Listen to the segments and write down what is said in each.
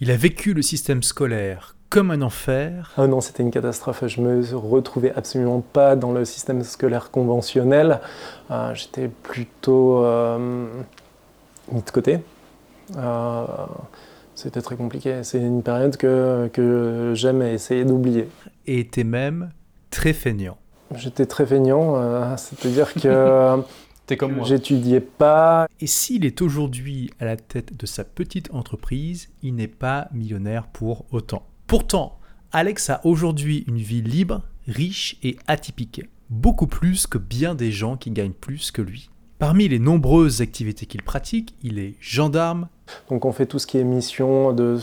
Il a vécu le système scolaire comme un enfer. Ah non, c'était une catastrophe. Je me retrouvais absolument pas dans le système scolaire conventionnel. Euh, j'étais plutôt euh, mis de côté. Euh, c'était très compliqué. C'est une période que, que j'aime essayer d'oublier. Et était même très feignant. J'étais très feignant, c'est-à-dire que comme moi. J'étudiais pas. Et s'il est aujourd'hui à la tête de sa petite entreprise, il n'est pas millionnaire pour autant. Pourtant, Alex a aujourd'hui une vie libre, riche et atypique. Beaucoup plus que bien des gens qui gagnent plus que lui. Parmi les nombreuses activités qu'il pratique, il est gendarme. Donc on fait tout ce qui est mission de,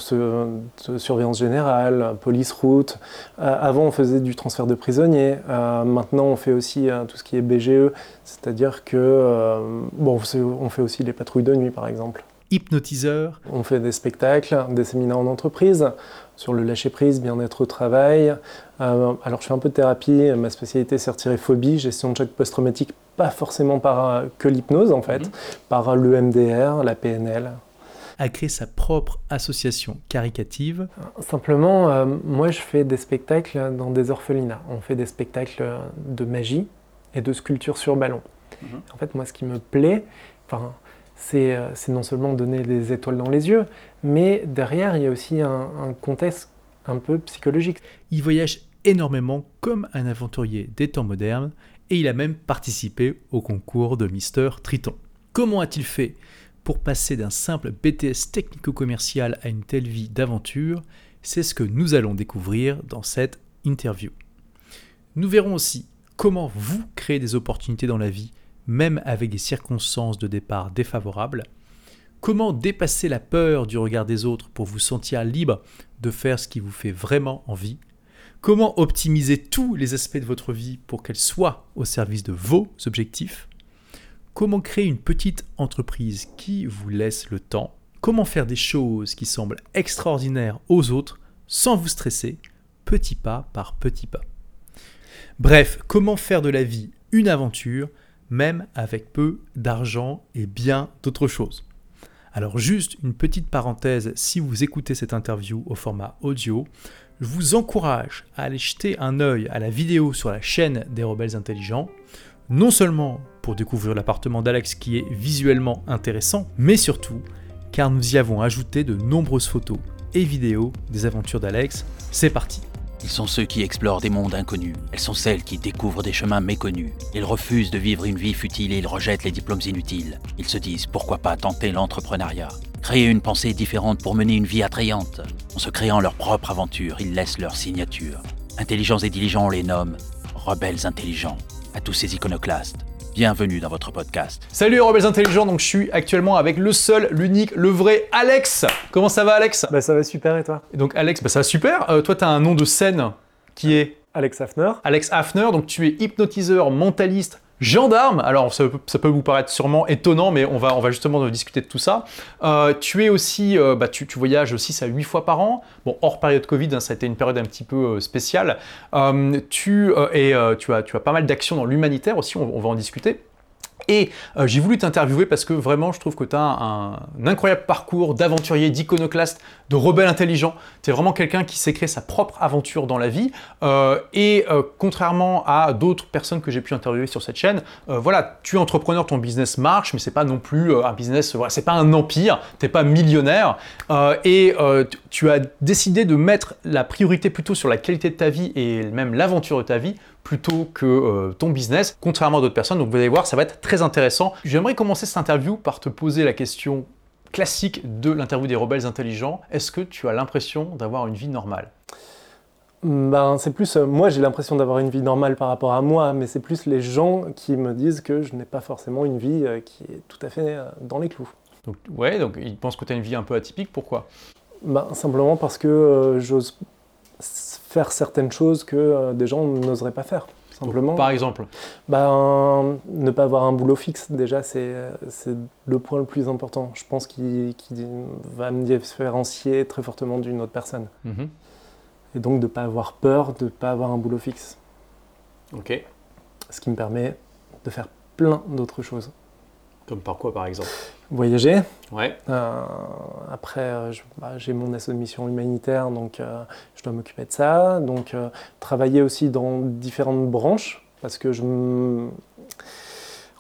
surveillance générale, police route. Euh, avant on faisait du transfert de prisonniers. Euh, maintenant on fait aussi euh, tout ce qui est BGE, c'est-à-dire que bon, on fait aussi les patrouilles de nuit par exemple. Hypnotiseur. On fait des spectacles, des séminaires en entreprise sur le lâcher-prise, bien-être au travail. alors je fais un peu de thérapie, ma spécialité c'est retirer phobie, gestion de choc post-traumatique pas forcément par que l'hypnose en fait, mhm. par le MDR, la PNL. A créé sa propre association caricative. Simplement, euh, moi je fais des spectacles dans des orphelinats. On fait des spectacles de magie et de sculpture sur ballon. Mhm. En fait, moi ce qui me plaît, enfin, euh, c'est non seulement donner des étoiles dans les yeux, mais derrière il y a aussi un, un contexte un peu psychologique. Il voyage énormément comme un aventurier des temps modernes et il a même participé au concours de Mister Triton. Comment a-t-il fait pour passer d'un simple BTS technico-commercial à une telle vie d'aventure C'est ce que nous allons découvrir dans cette interview. Nous verrons aussi comment vous créez des opportunités dans la vie, même avec des circonstances de départ défavorables. Comment dépasser la peur du regard des autres pour vous sentir libre de faire ce qui vous fait vraiment envie? Comment optimiser tous les aspects de votre vie pour qu'elle soit au service de vos objectifs? Comment créer une petite entreprise qui vous laisse le temps? Comment faire des choses qui semblent extraordinaires aux autres sans vous stresser, petit pas par petit pas? Bref, comment faire de la vie une aventure, même avec peu d'argent et bien d'autres choses? Alors juste une petite parenthèse, si vous écoutez cette interview au format audio, je vous encourage à aller jeter un œil à la vidéo sur la chaîne des Rebelles Intelligents, non seulement pour découvrir l'appartement d'Alex qui est visuellement intéressant, mais surtout car nous y avons ajouté de nombreuses photos et vidéos des aventures d'Alex. C'est parti ils sont ceux qui explorent des mondes inconnus. Elles sont celles qui découvrent des chemins méconnus. Ils refusent de vivre une vie futile et ils rejettent les diplômes inutiles. Ils se disent pourquoi pas tenter l'entrepreneuriat? Créer une pensée différente pour mener une vie attrayante. En se créant leur propre aventure, ils laissent leur signature. Intelligents et diligents, on les nomme rebelles intelligents. À tous ces iconoclastes, bienvenue dans votre podcast. Salut rebelles intelligents, donc je suis actuellement avec le seul, l'unique, le vrai Alex. Comment ça va Alex? Bah ça va super et toi? Donc Alex, bah ça va super. Euh, toi tu as un nom de scène qui est Alex Hafner. Alex Hafner, donc tu es hypnotiseur, mentaliste, Gendarme, alors ça peut, vous paraître sûrement étonnant, mais on va, justement discuter de tout ça. Euh, tu es aussi, euh, bah, tu, voyages 6 à 8 fois par an. Bon, hors période Covid, hein, ça a été une période un petit peu euh, spéciale. tu as pas mal d'actions dans l'humanitaire aussi, on, va en discuter. Et euh, j'ai voulu t'interviewer parce que vraiment, je trouve que tu as un, incroyable parcours d'aventurier, d'iconoclaste, de rebelle intelligent. Tu es vraiment quelqu'un qui s'est créé sa propre aventure dans la vie. Euh, et euh, contrairement à d'autres personnes que j'ai pu interviewer sur cette chaîne, voilà, tu es entrepreneur, ton business marche, mais c'est pas non plus un business, c'est pas un empire, t'es pas millionnaire. et tu as décidé de mettre la priorité plutôt sur la qualité de ta vie et même l'aventure de ta vie plutôt que euh, ton business, contrairement à d'autres personnes. Donc vous allez voir, ça va être très intéressant. J'aimerais commencer cette interview par te poser la question classique de l'interview des rebelles intelligents. Est-ce que tu as l'impression d'avoir une vie normale? Ben, c'est plus, euh, moi j'ai l'impression d'avoir une vie normale par rapport à moi, mais c'est plus les gens qui me disent que je n'ai pas forcément une vie euh, qui est tout à fait dans les clous. Donc, ouais, donc ils pensent que tu as une vie un peu atypique, pourquoi? Ben, Simplement parce que j'ose faire certaines choses que euh, des gens n'oseraient pas faire. Simplement. par exemple ben, Ne pas avoir un boulot fixe, déjà, c'est le point le plus important. Je pense qu'il va me différencier très fortement d'une autre personne. Mhm. Et donc de ne pas avoir peur de ne pas avoir un boulot fixe. Ok. Ce qui me permet de faire plein d'autres choses. Comme par quoi, par exemple? Voyager. Ouais. après, bah, j'ai mon asso de mission humanitaire, donc je dois m'occuper de ça. Donc, travailler aussi dans différentes branches, parce que je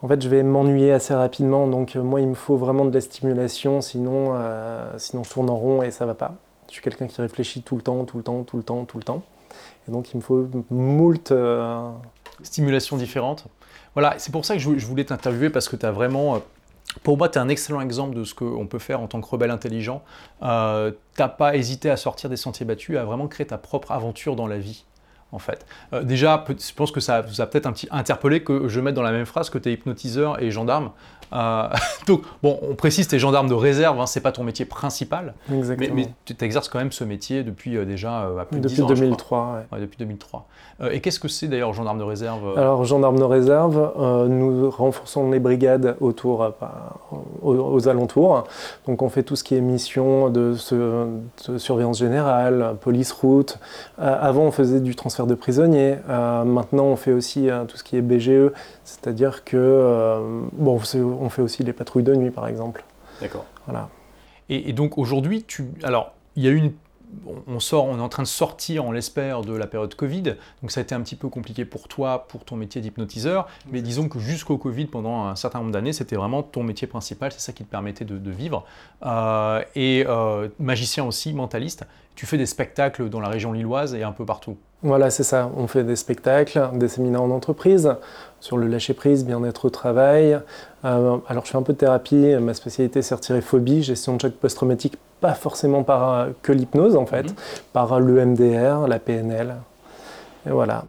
en fait, je vais m'ennuyer assez rapidement. Donc, moi, il me faut vraiment de la stimulation, sinon, sinon je tourne en rond et ça va pas. Je suis quelqu'un qui réfléchit tout le temps, tout le temps, tout le temps, tout le temps. Et donc, il me faut moult. Euh, Stimulations différentes. Voilà, c'est pour ça que je voulais t'interviewer parce que tu as vraiment. Euh, pour moi, tu es un excellent exemple de ce qu'on peut faire en tant que rebelle intelligent. Euh, tu n'as pas hésité à sortir des sentiers battus, à vraiment créer ta propre aventure dans la vie en fait. Euh, déjà, je pense que ça vous a peut-être un petit interpellé que je mette dans la même phrase que tu es hypnotiseur et gendarme. Euh, donc, bon, on précise, tu es gendarme de réserve, hein, c'est pas ton métier principal. Exactement. Mais, tu exerces quand même ce métier depuis euh, déjà plus de 10 ans. 2003, ouais. Depuis 2003. et qu'est-ce que c'est d'ailleurs gendarme de réserve Alors, gendarme de réserve, nous renforçons les brigades autour, aux, alentours. Donc, on fait tout ce qui est mission de, de surveillance générale, police route. avant, on faisait du transfert de prisonniers. Euh, maintenant, on fait aussi euh, tout ce qui est BGE, c'est-à-dire que euh, bon, on fait aussi les patrouilles de nuit, par exemple. D'accord. Voilà. Et, et donc aujourd'hui, tu, alors il y a une on sort, on est en train de sortir, on l'espère, de la période Covid. Donc ça a été un petit peu compliqué pour toi, pour ton métier d'hypnotiseur. Mais disons que jusqu'au Covid, pendant un certain nombre d'années, c'était vraiment ton métier principal. C'est ça qui te permettait de, vivre. Euh, et euh, magicien aussi, mentaliste. Tu fais des spectacles dans la région lilloise et un peu partout. Voilà, c'est ça. On fait des spectacles, des séminaires en entreprise, sur le lâcher-prise, bien-être au travail. Euh, alors, je fais un peu de thérapie. Ma spécialité, c'est retirer phobie, gestion de choc post-traumatique pas forcément par euh, que l'hypnose en fait, mhm. par l'EMDR, la PNL. Et voilà.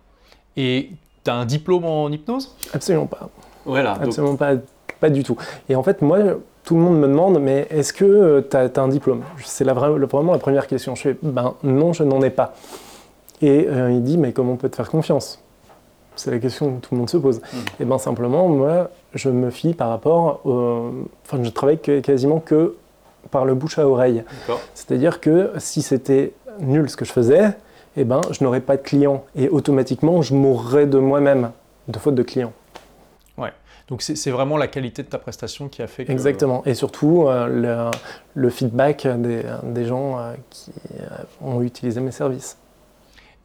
Et tu as un diplôme en hypnose? Absolument pas. Voilà. Absolument pas, pas du tout. Et en fait, moi, tout le monde me demande, mais est-ce que euh, tu as, un diplôme? C'est vraiment la première question. Je fais, ben non, je n'en ai pas. Et euh, il dit, mais comment on peut te faire confiance? C'est la question que tout le monde se pose. Mhm. Et bien simplement, moi, je me fie par rapport, enfin, je travaille quasiment que par le bouche à oreille. C'est-à-dire que si c'était nul ce que je faisais, eh ben, je n'aurais pas de clients et automatiquement je mourrais de moi-même, de faute de clients. Ouais. Donc c'est vraiment la qualité de ta prestation qui a fait que... Exactement. Et surtout euh, le, feedback des, gens euh, qui euh, ont utilisé mes services.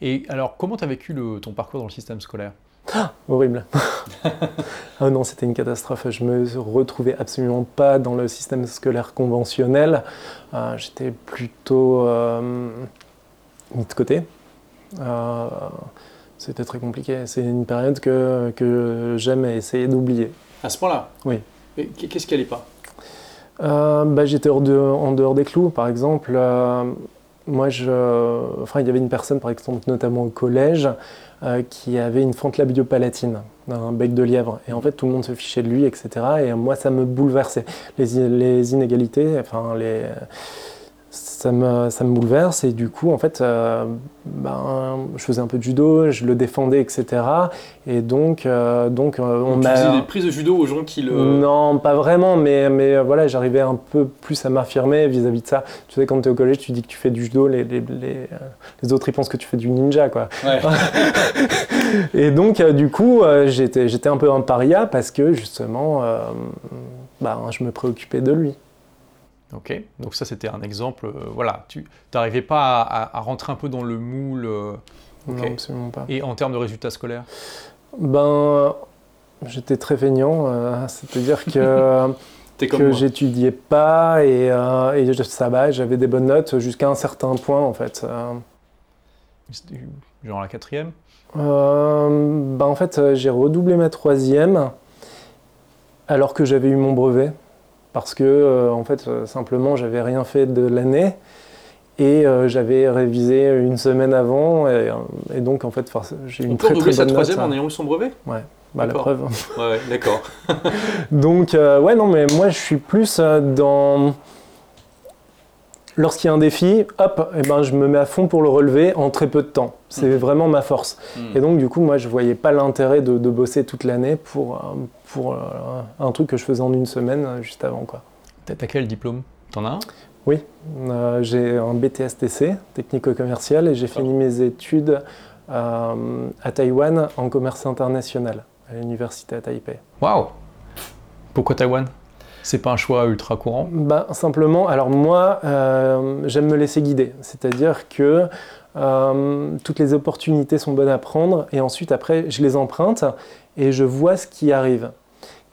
Et alors, comment tu as vécu ton parcours dans le système scolaire? Ah, horrible. ah non, c'était une catastrophe. Je me retrouvais absolument pas dans le système scolaire conventionnel. Euh, j'étais plutôt euh, mis de côté. Euh, c'était très compliqué. C'est une période que, que j'aime essayer d'oublier. À ce point-là? Oui. Qu'est-ce qui allait pas? Bah, J'étais en dehors des clous, par exemple. Moi, je, enfin, il y avait une personne, par exemple, notamment au collège, euh, qui avait une fente labiopalatine, un bec de lièvre. Et en fait, tout le monde se fichait de lui, etc. Et moi, ça me bouleversait. Les, les inégalités, enfin, les ça me, ça me bouleverse et du coup en fait euh, ben, je faisais un peu de judo, je le défendais etc et donc, euh, donc euh, on m'a... Tu faisais des prises de judo aux gens qui le... Non pas vraiment mais, mais voilà j'arrivais un peu plus à m'affirmer vis-à-vis de ça. Tu sais quand tu es au collège tu dis que tu fais du judo, les, les, les, les autres ils pensent que tu fais du ninja quoi. et donc du coup j'étais, j'étais un peu un paria parce que justement ben, je me préoccupais de lui. Ok, donc ça c'était un exemple. Euh, voilà, tu n'arrivais pas à, rentrer un peu dans le moule. Euh, non, absolument pas. Et en termes de résultats scolaires Ben, j'étais très feignant, euh, c'est-à-dire que. que j'étudiais pas et, et ça va, j'avais des bonnes notes jusqu'à un certain point en fait. Genre la quatrième? Ben, En fait, j'ai redoublé ma troisième alors que j'avais eu mon brevet parce que euh, en fait euh, simplement j'avais rien fait de l'année et euh, j'avais révisé une semaine avant et, donc en fait j'ai une très très bonne sa troisième en ayant eu son brevet? Ouais bah, la preuve ouais, d'accord donc ouais non mais moi je suis plus dans lorsqu'il y a un défi, hop, eh ben, je me mets à fond pour le relever en très peu de temps. C'est mhm. vraiment ma force. Mhm. Et donc, du coup, moi, je ne voyais pas l'intérêt de, bosser toute l'année pour, euh, pour euh, un truc que je faisais en une semaine euh, juste avant. T'as quel diplôme? T'en as un? Oui, j'ai un BTSTC, technico-commercial, et j'ai fini mes études à Taïwan en commerce international, à l'université à Taipei. Waouh Pourquoi Taïwan? C'est pas un choix ultra courant? Bah, Simplement, alors moi, j'aime me laisser guider. C'est-à-dire que toutes les opportunités sont bonnes à prendre et ensuite, après, je les emprunte et je vois ce qui arrive.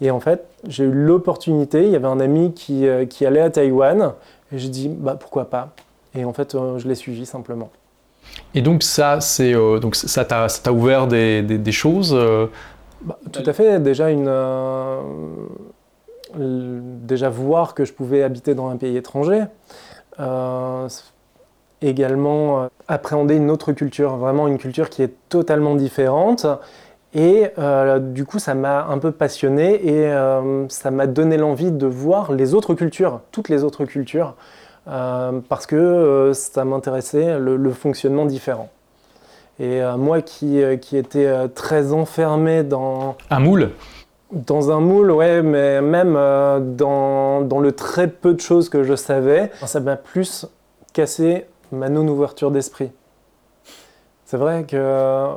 Et en fait, j'ai eu l'opportunité, il y avait un ami qui, qui allait à Taïwan et j'ai dit, bah, pourquoi pas Et en fait, je l'ai suivi simplement. Et donc ça, c'est euh, donc ça t'a ouvert des, des, choses. Euh, bah, tout à fait. Déjà une euh, déjà voir que je pouvais habiter dans un pays étranger. également appréhender une autre culture, vraiment une culture qui est totalement différente. Et du coup, ça m'a un peu passionné et ça m'a donné l'envie de voir les autres cultures, toutes les autres cultures. Euh, parce que euh, ça m'intéressait le, fonctionnement différent. Et euh, moi qui, qui étais très enfermé dans... Un moule? Dans un moule, ouais, mais même dans, dans, le très peu de choses que je savais, ça m'a plus cassé ma non-ouverture d'esprit. C'est vrai que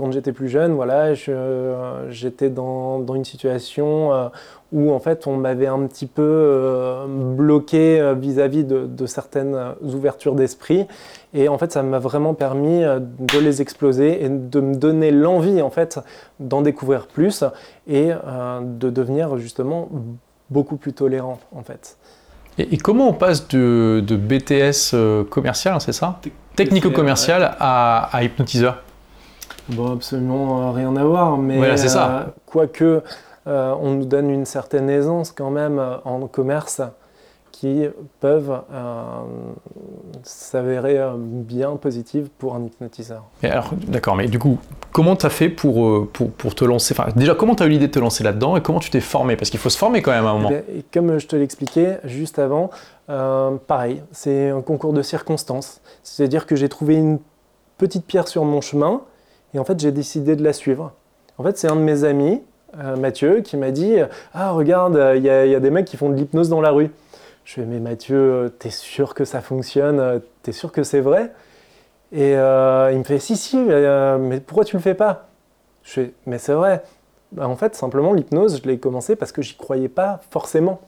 quand j'étais plus jeune, voilà, j'étais dans, dans, une situation euh, où en fait on m'avait un petit peu euh, bloqué euh, vis-à-vis de, de, certaines ouvertures d'esprit, et en fait ça m'a vraiment permis de les exploser et de me donner l'envie en fait d'en découvrir plus et de devenir justement beaucoup plus tolérant en fait. Et, comment on passe de, de BTS commercial, c'est ça? Technico-commercial à, à hypnotiseur? Bon, absolument euh, rien à voir, mais voilà, c'est ça. Euh, quoique euh, on nous donne une certaine aisance quand même en commerce qui peuvent s'avérer bien positives pour un hypnotiseur. alors, d'accord, mais du coup, comment tu as fait pour, pour, pour, te lancer? Enfin, Déjà, comment tu as eu l'idée de te lancer là-dedans et comment tu t'es formé? Parce qu'il faut se former quand même à un moment. Eh et comme je te l'expliquais juste avant, pareil, c'est un concours de circonstances. C'est-à-dire que j'ai trouvé une petite pierre sur mon chemin et en fait, j'ai décidé de la suivre. En fait, c'est un de mes amis, euh, Mathieu, qui m'a dit Ah, regarde, il y, a des mecs qui font de l'hypnose dans la rue. Je fais Mais Mathieu, t'es sûr que ça fonctionne? T'es sûr que c'est vrai Et euh, il me fait Si, si, euh, mais pourquoi tu le fais pas Je fais Mais c'est vrai. Bah, en fait, simplement, l'hypnose, je l'ai commencé parce que j'y croyais pas forcément.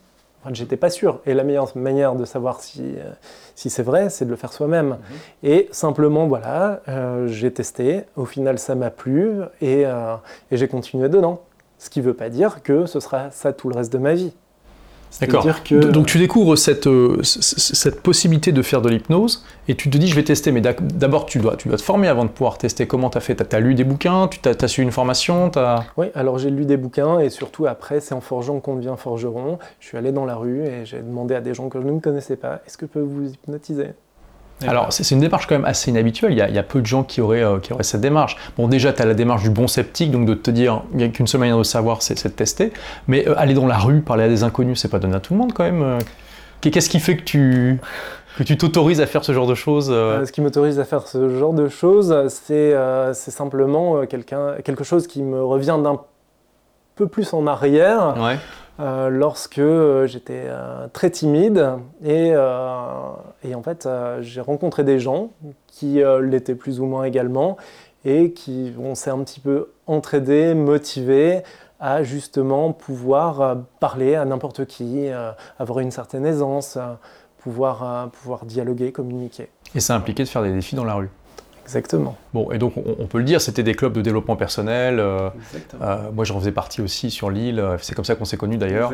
Enfin, j'étais pas sûr. Et la meilleure manière de savoir si, euh, si c'est vrai, c'est de le faire soi-même. Mhm. Et simplement, voilà, euh, j'ai testé. Au final, ça m'a plu et, euh, et j'ai continué dedans. Ce qui ne veut pas dire que ce sera ça tout le reste de ma vie. D'accord. Donc tu découvres cette, euh, cette possibilité de faire de l'hypnose et tu te dis je vais tester, mais d'abord tu dois, tu dois te former avant de pouvoir tester. Comment tu as fait? Tu as, lu des bouquins? Tu as, suivi une formation? As... Oui, alors j'ai lu des bouquins et surtout après c'est en forgeant qu'on devient forgeron. Je suis allé dans la rue et j'ai demandé à des gens que je ne connaissais pas est-ce que je peux vous hypnotiser? Alors, c'est une démarche quand même assez inhabituelle. Il y a, peu de gens qui auraient, euh, qui auraient cette démarche. Bon, déjà, tu as la démarche du bon sceptique, donc de te dire, il n'y a qu'une seule manière de savoir, c'est de tester. Mais euh, aller dans la rue, parler à des inconnus, c'est pas donné à tout le monde quand même. Euh. Qu'est-ce qui fait que tu que tu t'autorises à faire ce genre de choses Ce qui m'autorise à faire ce genre de choses, c'est simplement quelque chose qui me revient d'un peu plus en arrière. Ouais. Euh, lorsque euh, j'étais euh, très timide et, et en fait j'ai rencontré des gens qui l'étaient plus ou moins également et qui on s'est un petit peu entraidé, motivé à justement pouvoir parler à n'importe qui, avoir une certaine aisance, pouvoir, pouvoir dialoguer, communiquer. Et ça impliquait de faire des défis dans la rue Exactement. Bon, et donc on, peut le dire, c'était des clubs de développement personnel. Euh, euh, moi, j'en faisais partie aussi sur l'île. Euh, c'est comme ça qu'on s'est connus d'ailleurs.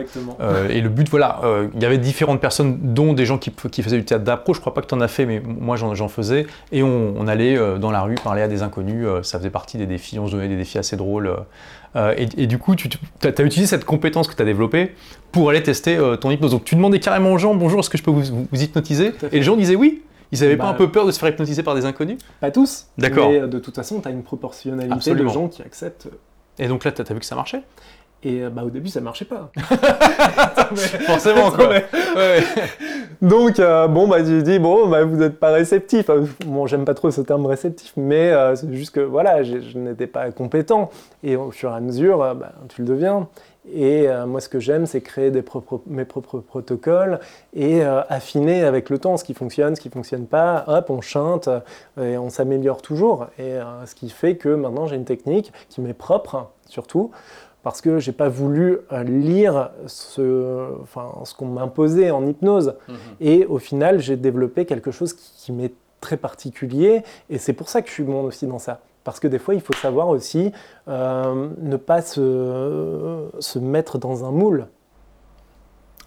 et le but, voilà, il y avait différentes personnes, dont des gens qui, faisaient du théâtre d'appro. Je crois pas que tu en as fait, mais moi j'en faisais. Et on, allait dans la rue parler à des inconnus. ça faisait partie des défis. On se donnait des défis assez drôles. Et, du coup, tu as, utilisé cette compétence que tu as développée pour aller tester ton hypnose. Donc tu demandais carrément aux gens Bonjour, est-ce que je peux vous, vous hypnotiser? Et les gens disaient oui. Ils n'avaient pas bah, un peu peur de se faire hypnotiser par des inconnus? Pas tous. D'accord. Mais euh, de toute façon, tu as une proportionnalité de gens qui acceptent. Euh. Et donc là, tu as, vu que ça marchait? Et euh, bah, au début, ça marchait pas. Forcément, quoi. Donc, bon, bah, tu dis, bon, bah, vous n'êtes pas réceptif. Bon, j'aime pas trop ce terme réceptif, mais c'est juste que, voilà, je n'étais pas compétent. Et au fur et à mesure, bah, tu le deviens. Et euh, moi, ce que j'aime, c'est créer mes propres protocoles et euh, affiner avec le temps ce qui fonctionne, ce qui ne fonctionne pas. Hop, on chante et on s'améliore toujours. Et euh, ce qui fait que maintenant, j'ai une technique qui m'est propre, surtout, parce que j'ai pas voulu euh, lire ce, enfin, ce qu'on m'imposait en hypnose. Mhm. Et au final, j'ai développé quelque chose qui, m'est très particulier, et c'est pour ça que je suis bon aussi dans ça. Parce que des fois, il faut savoir aussi euh, ne pas se, se mettre dans un moule.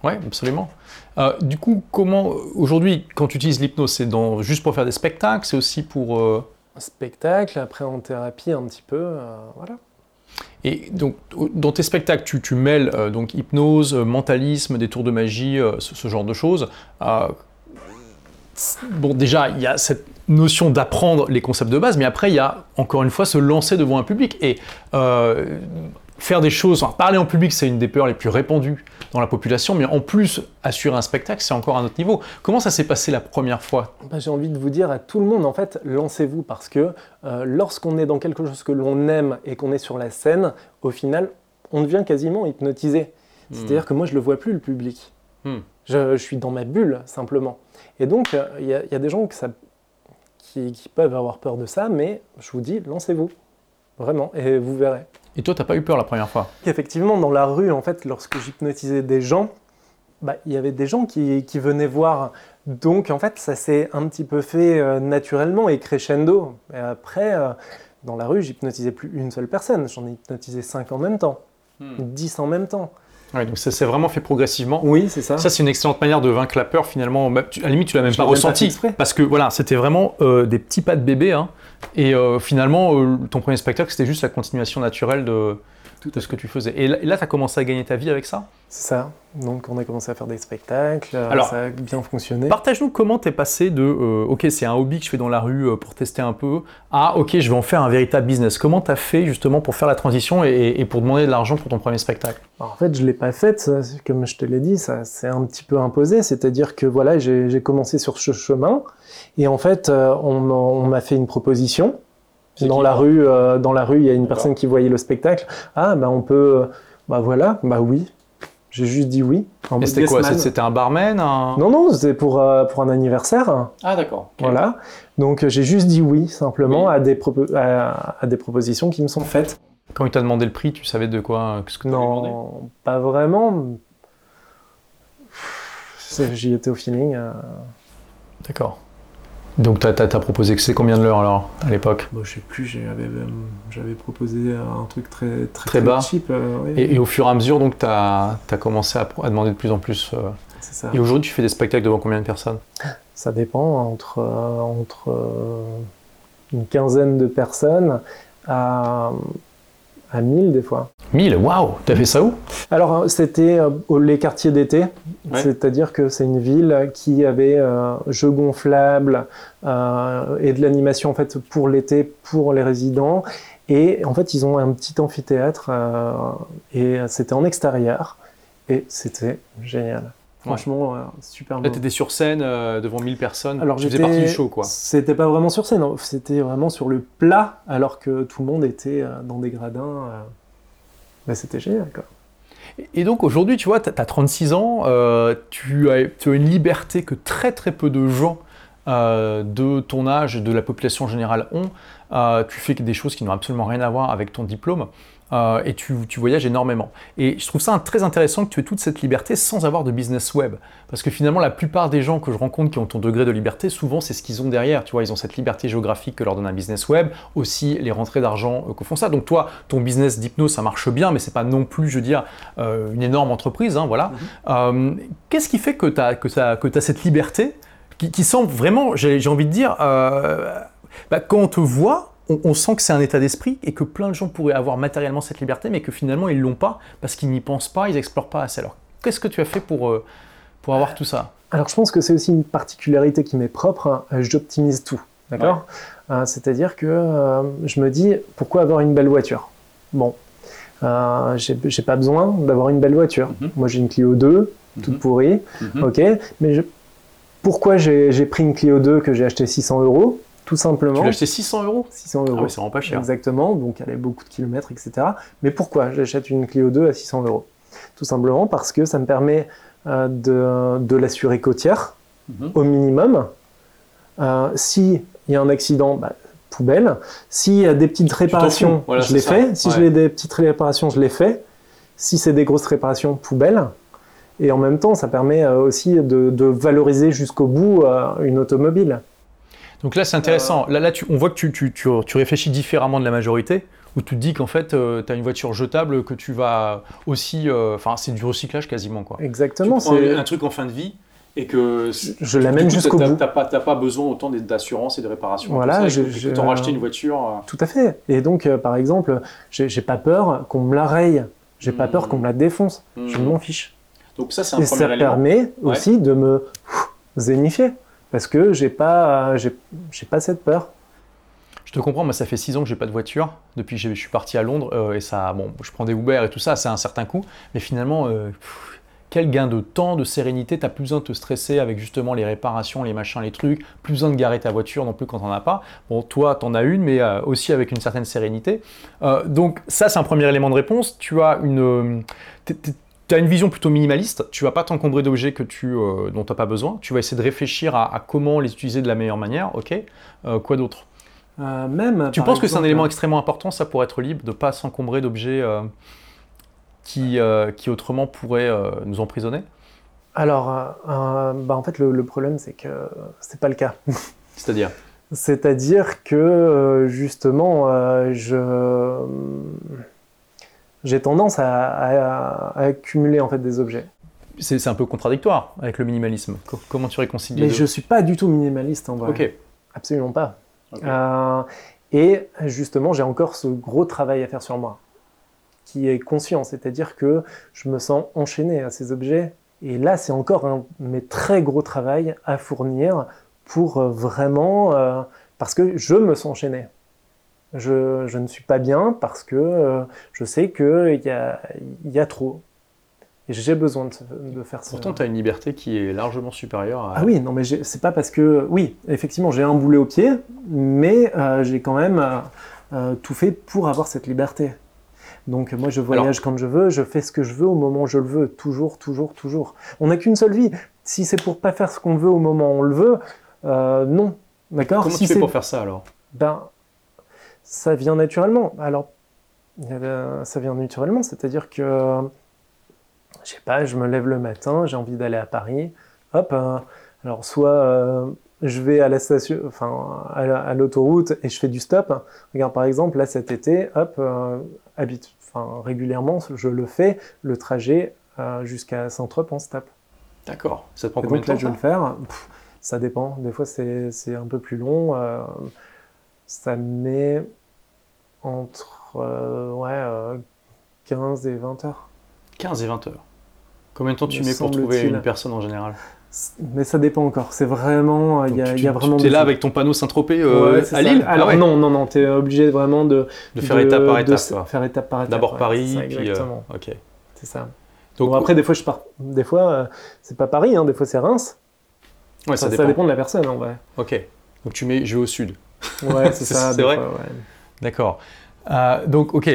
Oui, absolument. Euh, du coup, comment aujourd'hui, quand tu utilises l'hypnose, c'est juste pour faire des spectacles, c'est aussi pour... Euh... Spectacle, après en thérapie un petit peu, voilà. Et donc, dans tes spectacles, tu, tu mêles euh, donc hypnose, mentalisme, des tours de magie, ce, genre de choses. Bon, déjà, il y a cette notion d'apprendre les concepts de base, mais après, il y a encore une fois se lancer devant un public. Et faire des choses, parler en public, c'est une des peurs les plus répandues dans la population, mais en plus, assurer un spectacle, c'est encore un autre niveau. Comment ça s'est passé la première fois? Bah, J'ai envie de vous dire à tout le monde, en fait, lancez-vous, parce que euh, lorsqu'on est dans quelque chose que l'on aime et qu'on est sur la scène, au final, on devient quasiment hypnotisé. Hmm. C'est-à-dire que moi, je ne le vois plus, le public. Hmm. Je, suis dans ma bulle, simplement. Et donc, il y, a des gens qui, qui peuvent avoir peur de ça, mais je vous dis, lancez-vous. Vraiment, et vous verrez. Et toi, t'as pas eu peur la première fois? Effectivement, dans la rue, en fait, lorsque j'hypnotisais des gens, bah, il y avait des gens qui, venaient voir. Donc, en fait, ça s'est un petit peu fait euh, naturellement et crescendo. Et après, euh, dans la rue, j'hypnotisais plus une seule personne. J'en ai hypnotisé cinq en même temps, hmm. dix en même temps. Ouais, donc ça s'est vraiment fait progressivement. Oui, c'est ça. Ça, c'est une excellente manière de vaincre la peur finalement. Bah, à la limite, tu l'as même pas ressenti. parce que voilà, c'était vraiment euh, des petits pas de bébé. Hein. Et euh, finalement, euh, ton premier spectacle, c'était juste la continuation naturelle de, tout ce que tu faisais. Et là, tu as commencé à gagner ta vie avec ça? C'est ça. Donc, on a commencé à faire des spectacles, euh, Alors, ça a bien fonctionné. Partage-nous comment tu es passé de OK, c'est un hobby que je fais dans la rue pour tester un peu, à OK, je vais en faire un véritable business. Comment tu as fait justement pour faire la transition et, pour demander de l'argent pour ton premier spectacle? En fait, je ne l'ai pas fait, comme je te l'ai dit, ça s'est un petit peu imposé. C'est-à-dire que voilà, j'ai commencé sur ce chemin. Et en fait, euh, on, m'a fait une proposition. Dans la, rue, euh, dans la rue, il y a une personne qui voyait le spectacle. Ah, bah on peut. Bah voilà, bah oui. J'ai juste dit oui. Et c'était quoi C'était un barman Non, non, c'était pour, euh, pour un anniversaire. Ah, d'accord. Voilà. Donc j'ai juste dit oui, simplement, À, des à, des propositions qui me sont faites. Quand il t'a demandé le prix, tu savais de quoi ce que Non, pas vraiment. J'y étais au feeling. D'accord. Donc tu as, proposé que c'est combien de l'heure alors à l'époque? Je Je sais plus, j'avais proposé un truc très, très, bas. cheap. Euh, et, au fur et à mesure, donc tu as, commencé à, demander de plus en plus. Euh, c'est ça. Et aujourd'hui, tu fais des spectacles devant combien de personnes? Ça dépend, entre, euh, entre une quinzaine de personnes à à 1000 des fois. 1000 Waouh T'as fait ça où? Alors, euh, c'était euh, les quartiers d'été. C'est-à-dire que c'est une ville qui avait euh, jeux gonflables et de l'animation en fait pour l'été pour les résidents. Et en fait, ils ont un petit amphithéâtre et c'était en extérieur. Et c'était génial. Franchement, super Là, tu étais sur scène devant 1000 personnes. Alors, tu faisais partie du show, quoi. C'était pas vraiment sur scène, c'était vraiment sur le plat, alors que tout le monde était dans des gradins. Mais c'était génial, quoi. Et donc aujourd'hui, tu vois, tu as 36 ans, tu, as, tu, as, une liberté que très très peu de gens de ton âge, de la population générale ont. tu fais des choses qui n'ont absolument rien à voir avec ton diplôme. Euh, et tu, voyages énormément. Et je trouve ça très intéressant que tu aies toute cette liberté sans avoir de business web. Parce que finalement, la plupart des gens que je rencontre qui ont ton degré de liberté, souvent, c'est ce qu'ils ont derrière. Tu vois, ils ont cette liberté géographique que leur donne un business web, aussi les rentrées d'argent euh, que font ça. Donc toi, ton business d'hypnose, ça marche bien, mais c'est pas non plus, je veux dire, euh, une énorme entreprise. Hein, voilà. Mhm. Qu'est-ce qui fait que tu as, que as cette liberté qui, semble vraiment, j'ai envie de dire, bah, quand on te voit, on, sent que c'est un état d'esprit et que plein de gens pourraient avoir matériellement cette liberté, mais que finalement ils l'ont pas parce qu'ils n'y pensent pas, ils n'explorent pas assez. Alors, qu'est-ce que tu as fait pour, euh, pour avoir tout ça? Alors, je pense que c'est aussi une particularité qui m'est propre. Euh, j'optimise tout. D'accord? Euh, C'est-à-dire que je me dis, pourquoi avoir une belle voiture? Bon, j'ai pas besoin d'avoir une belle voiture. Mhm. Moi, j'ai une Clio 2, toute mhm. pourrie, mhm. ok? Mais pourquoi j'ai pris une Clio 2 que j'ai acheté 600 euros? Tout simplement. Tu l'as acheté 600 euros 600 euros. Ah c'est vraiment pas cher. Exactement, donc elle a beaucoup de kilomètres, etc. Mais pourquoi j'achète une Clio 2 à 600 euros? Tout simplement parce que ça me permet euh, de, l'assurer côtière, mhm. au minimum. Euh, S'il y a un accident, bah, poubelle. S'il y a des petites réparations, je les fais. Si j'ai des petites réparations, je les fais. Si c'est des grosses réparations, poubelle. Et en même temps, ça permet euh, aussi de, valoriser jusqu'au bout euh, une automobile. Donc là, c'est intéressant. Là, là on voit que tu, tu, tu, réfléchis différemment de la majorité, où tu te dis qu'en fait, euh, tu as une voiture jetable que tu vas aussi. Enfin, c'est du recyclage quasiment. Quoi. Exactement. C'est un truc en fin de vie et que je l'amène jusqu'au bout. Tu n'as pas, pas, besoin autant d'assurance et de réparation. Voilà, je, je, t'en racheter une voiture. Tout à fait. Et donc, par exemple, j'ai pas peur qu'on me la raye. J'ai pas peur hmm. qu'on me la défonce. Je hmm. m'en fiche. Donc ça, c'est un Et ça permet aussi de me zénifier parce que j'ai pas, j'ai, pas cette peur. Je te comprends, moi ça fait 6 ans que j'ai pas de voiture depuis que je suis parti à Londres euh, et ça, bon, je prends des Uber et tout ça, c'est un certain coût, mais finalement, euh, quel gain de temps, de sérénité, t'as plus besoin de te stresser avec justement les réparations, les machins, les trucs, plus besoin de garer ta voiture non plus quand t'en as pas. Bon, toi t'en as une, mais euh, aussi avec une certaine sérénité. donc ça c'est un premier élément de réponse. Tu as une, tu as une vision plutôt minimaliste, tu vas pas t'encombrer d'objets que tu, euh, dont tu n'as pas besoin, tu vas essayer de réfléchir à, comment les utiliser de la meilleure manière, ok? Euh, Quoi d'autre? Euh, Même. Tu penses que c'est un élément extrêmement important, ça, pour être libre, de ne pas s'encombrer d'objets qui, qui autrement pourraient nous emprisonner? Alors, bah en fait, le, le problème, c'est que c'est pas le cas. C'est-à-dire? C'est-à-dire que, justement, je j'ai tendance à, accumuler en fait des objets. C'est un peu contradictoire avec le minimalisme. Comment tu réconcilies Mais je suis pas du tout minimaliste en vrai. Ok. Absolument pas. Euh, et justement, j'ai encore ce gros travail à faire sur moi, qui est conscient, c'est-à-dire que je me sens enchaîné à ces objets. Et là, c'est encore un mais très gros travail à fournir pour euh, vraiment, euh, parce que je me sens enchaîné je, ne suis pas bien parce que euh, je sais qu'il y a, y a trop. Et j'ai besoin de, faire ça. Pourtant, tu as une liberté qui est largement supérieure à. Ah oui, non, mais c'est pas parce que. Oui, effectivement, j'ai un boulet au pied, mais euh, j'ai quand même euh, tout fait pour avoir cette liberté. Donc, moi, je voyage quand je veux, je fais ce que je veux au moment où je le veux, toujours, toujours, toujours. On n'a qu'une seule vie. Si c'est pour pas faire ce qu'on veut au moment où on le veut, non. D'accord? Comment si tu fais pour faire ça alors? Ben, ça vient naturellement. Alors, ça vient naturellement, c'est-à-dire que, je sais pas, je me lève le matin, j'ai envie d'aller à Paris, hop, euh, alors soit euh, je vais à la station, enfin à l'autoroute et je fais du stop. Regarde par exemple là cet été, hop, euh, habite, enfin régulièrement je le fais, le trajet jusqu'à Saint-Trope en stop. D'accord. Ça te prend combien de temps je vais le faire? ça dépend. Des fois c'est un peu plus long. ça met entre euh, ouais, 15 euh, et 20 heures. 15 et 20 heures. Combien de temps tu mets pour trouver une personne en général? Mais ça dépend encore. C'est vraiment, il y, a, y a vraiment. Tu es là avec ton panneau Saint-Tropez euh, à Lille? Alors ah non, non, non. Tu es obligé vraiment de, de faire étape par étape. Faire étape par étape. D'abord Paris, puis. Exactement. ok. C'est ça. Donc bon, après, des fois, je pars. Des fois, c'est pas Paris. Hein, des fois, c'est Reims. Ouais, ça, ça, dépend. de la personne, en vrai. Ok. Donc tu mets, je vais au sud. Ouais, c'est ça. c'est vrai. D'accord. Euh, donc, ok.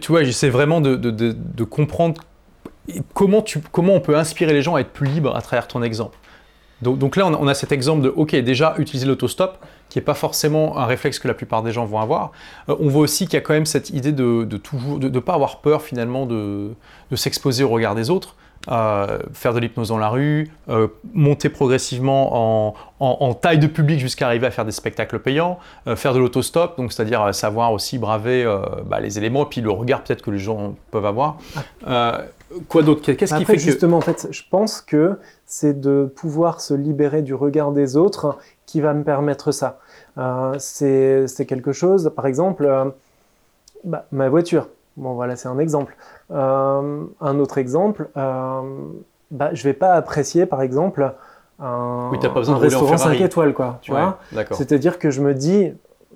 tu vois, j'essaie vraiment de, comprendre comment, on peut inspirer les gens à être plus libres à travers ton exemple. Donc, là, on a, cet exemple de, ok, déjà utiliser l'autostop, qui n'est pas forcément un réflexe que la plupart des gens vont avoir. Euh, on voit aussi qu'il y a quand même cette idée de, toujours, de ne pas avoir peur finalement de, s'exposer au regard des autres. Euh, faire de l'hypnose dans la rue, euh, monter progressivement en, taille de public jusqu'à arriver à faire des spectacles payants, euh, faire de l'autostop, donc c'est-à-dire savoir aussi braver bah, les éléments et puis le regard peut-être que les gens peuvent avoir. quoi d'autre? Qu'est-ce qui fait justement, en fait, je pense que c'est de pouvoir se libérer du regard des autres qui va me permettre ça. c'est quelque chose, par exemple, bah, ma voiture. Bon, voilà, c'est un exemple. Euh, un autre exemple, euh, bah, je vais pas apprécier, par exemple, un, oui, pas besoin un restaurant 5 étoiles, quoi. Tu vois C'est-à-dire que je me dis,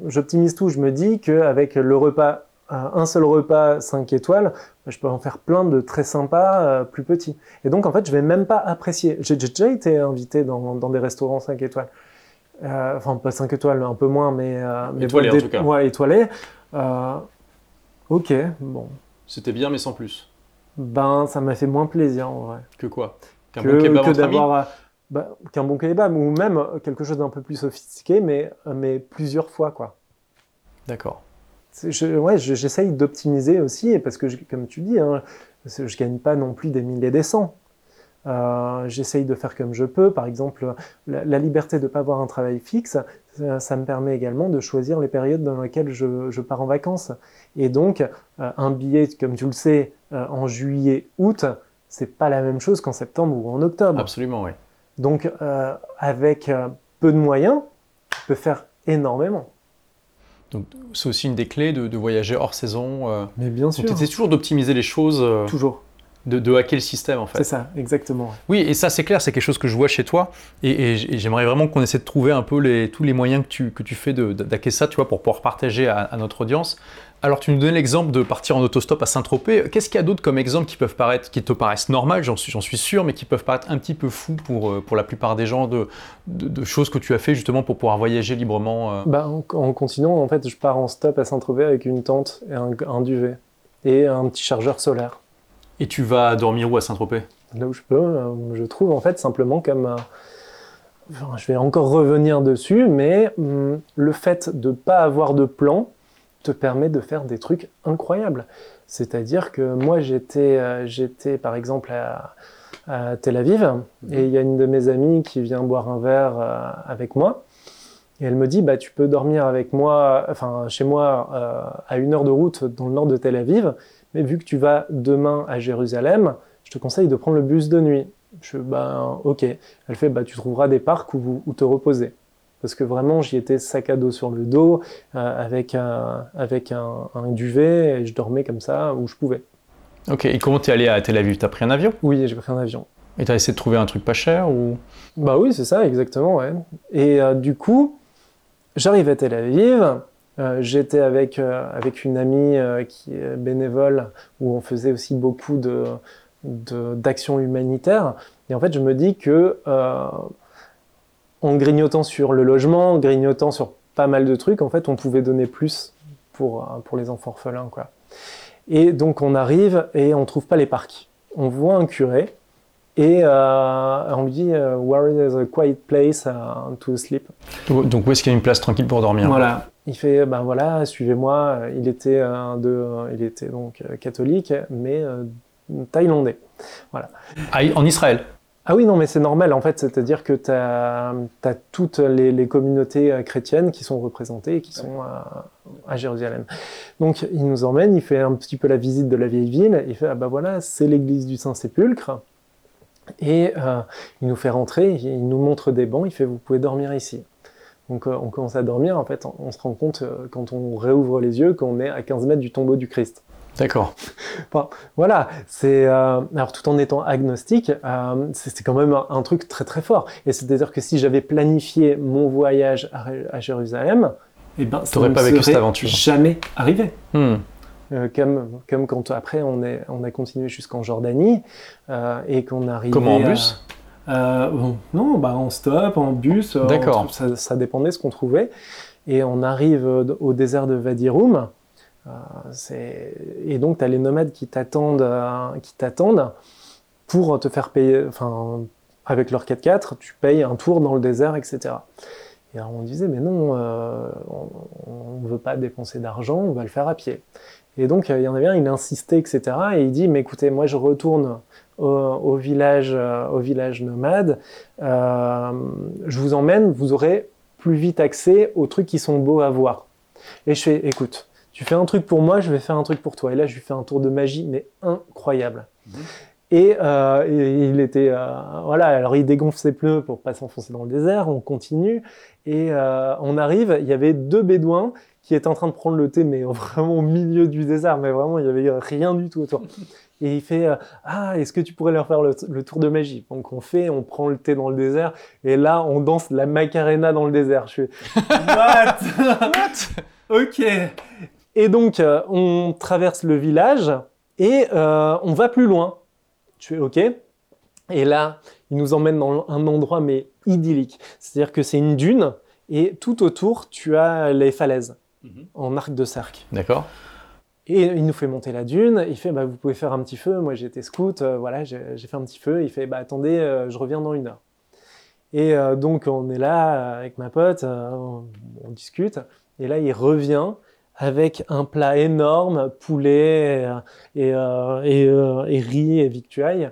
j'optimise tout, je me dis qu'avec le repas, un seul repas 5 étoiles, je peux en faire plein de très sympas, euh, plus petits. Et donc, en fait, je vais même pas apprécier. J'ai déjà été invité dans, dans des restaurants 5 étoiles. Euh, enfin, pas 5 étoiles, un peu moins, mais... Euh, étoilé, en tout cas. Ouais, étoilé. Ok, bon. C'était bien, mais sans plus. Ben, ça m'a fait moins plaisir en vrai. Que quoi? Qu'un bon kebab amis? bah, qu'un bon kebab, ou même quelque chose d'un peu plus sophistiqué, mais, mais plusieurs fois, quoi. D'accord. Je, ouais, j'essaye d'optimiser aussi, parce que, comme tu dis, hein, je ne gagne pas non plus des milliers des cents. Euh, j'essaye de faire comme je peux. Par exemple, la, liberté de ne pas avoir un travail fixe, ça, me permet également de choisir les périodes dans lesquelles je, pars en vacances. Et donc, euh, un billet, comme tu le sais, euh, en juillet, août, c'est pas la même chose qu'en septembre ou en octobre. Absolument, oui. Donc, avec peu de moyens, tu peux faire énormément. Donc, c'est aussi une des clés de, voyager hors saison. Mais bien sûr. Tu essaies toujours d'optimiser les choses. Toujours de, hacker le système en fait. C'est ça, exactement. Oui, et ça c'est clair, c'est quelque chose que je vois chez toi, et, j'aimerais vraiment qu'on essaie de trouver un peu les, tous les moyens que tu, que tu fais d'hacker ça, tu vois, pour pouvoir partager à, notre audience. Alors tu nous donnes l'exemple de partir en autostop à Saint-Tropez. Qu'est-ce qu'il y a d'autre comme exemples qui peuvent paraître, qui te paraissent normales, j'en suis, suis sûr, mais qui peuvent paraître un petit peu fous pour, euh, pour la plupart des gens de, de, choses que tu as fait justement pour pouvoir voyager librement euh? Bah, en, continuant, en fait, je pars en stop à Saint-Tropez avec une tente et un, un duvet et un petit chargeur solaire. Et tu vas dormir où à Saint-Tropez? Là où je peux. Euh, je trouve en fait simplement comme. Euh, je vais encore revenir dessus, mais hum, le fait de ne pas avoir de plan te permet de faire des trucs incroyables. C'est-à-dire que moi, j'étais, euh, j'étais par exemple à, Tel Aviv, mhm. et il y a une de mes amies qui vient boire un verre avec moi. Et elle me dit, bah, tu peux dormir avec moi, enfin, chez moi, à une heure de route dans le nord de Tel Aviv mais vu que tu vas demain à Jérusalem, je te conseille de prendre le bus de nuit. Je ben ok. Elle fait bah tu trouveras des parcs où, te reposer. Parce que vraiment j'y étais sac à dos sur le dos euh, avec un avec un, duvet et je dormais comme ça où je pouvais. Ok. Et comment t'es allé à Tel Aviv? T'as pris un avion? Oui, j'ai pris un avion. Et t'as essayé de trouver un truc pas cher ou? Bah oui, c'est ça, exactement. Ouais. Et euh, du coup, j'arrive à Tel Aviv. Euh, j'étais avec, euh, avec une amie euh, qui est bénévole, où on faisait aussi beaucoup de, d'actions humanitaires. Et en fait, je me dis que en grignotant sur le logement, en grignotant sur pas mal de trucs, en fait, on pouvait donner plus pour, pour les enfants orphelins. Quoi. Et donc, on arrive et on trouve pas les parcs. On voit un curé et on lui dit Where is a quiet place to sleep? Donc, où est-ce qu'il y a une place tranquille pour dormir? Voilà. Il fait, ben voilà, suivez-moi. Il était, de, il était donc euh, catholique, mais euh, thaïlandais. Voilà. Ah, en Israël ah oui, non, mais c'est normal en fait, c'est-à-dire que tu as, toutes les, communautés euh, chrétiennes qui sont représentées et qui sont à, Jérusalem. Donc il nous emmène, il fait un petit peu la visite de la vieille ville, il fait ah bah voilà, c'est l'église du Saint-Sépulcre, et il nous fait rentrer, il nous montre des bancs, il fait vous pouvez dormir ici. Donc euh, on commence à dormir, en fait, on, se rend compte euh, quand on réouvre les yeux qu'on est à 15 mètres du tombeau du Christ. D'accord. voilà, c'est euh, alors tout en étant agnostique, c'est quand même un, truc très très fort. Et c'est-à-dire que si j'avais planifié mon voyage à, Jérusalem, eh ben, ça n'aurais pas vécu cette aventure. Jamais arrivé. Hmm. comme, comme quand après on, est, on a continué jusqu'en Jordanie et qu'on arrive. Comment en bus? Euh, non, bah en stop, en bus. Euh, D'accord. Ça, ça, dépendait ce qu'on trouvait. Et on arrive au désert de Vadiroum. Euh, et donc, tu as les nomades qui t'attendent, qui t'attendent pour te faire payer, enfin, avec leur 4x4, tu payes un tour dans le désert, etc. Et alors on disait, mais non, on ne veut pas dépenser d'argent, on va le faire à pied. Et donc, il y en avait un, il insistait, etc. Et il dit, mais écoutez, moi je retourne au, village, euh, au village nomade, euh, je vous emmène, vous aurez plus vite accès aux trucs qui sont beaux à voir. Et je fais, écoute, tu fais un truc pour moi, je vais faire un truc pour toi. Et là, je lui fais un tour de magie, mais incroyable. Mmh. Euh, et, il était, voilà, alors il dégonfle ses pneus pour pas s'enfoncer dans le désert, on continue, et on arrive, il y avait deux bédouins qui étaient en train de prendre le thé, mais vraiment au milieu du désert, mais vraiment, il y avait rien du tout autour. Et il fait euh, Ah, est-ce que tu pourrais leur faire le, tour de magie? Donc on fait, on prend le thé dans le désert, et là on danse la Macarena dans le désert. Je fais What? What? Ok. Et donc euh, on traverse le village et euh, on va plus loin. Je fais Ok. Et là, il nous emmène dans un endroit mais idyllique. C'est-à-dire que c'est une dune et tout autour tu as les falaises mhm. en arc de cercle. D'accord. Et il nous fait monter la dune. Il fait, bah, vous pouvez faire un petit feu. Moi, j'étais scout. Euh, voilà, j'ai fait un petit feu. Il fait, bah, attendez, euh, je reviens dans une heure. Et donc on est là avec ma pote, on, discute, et là il revient avec un plat énorme, poulet et, et, riz et victuailles.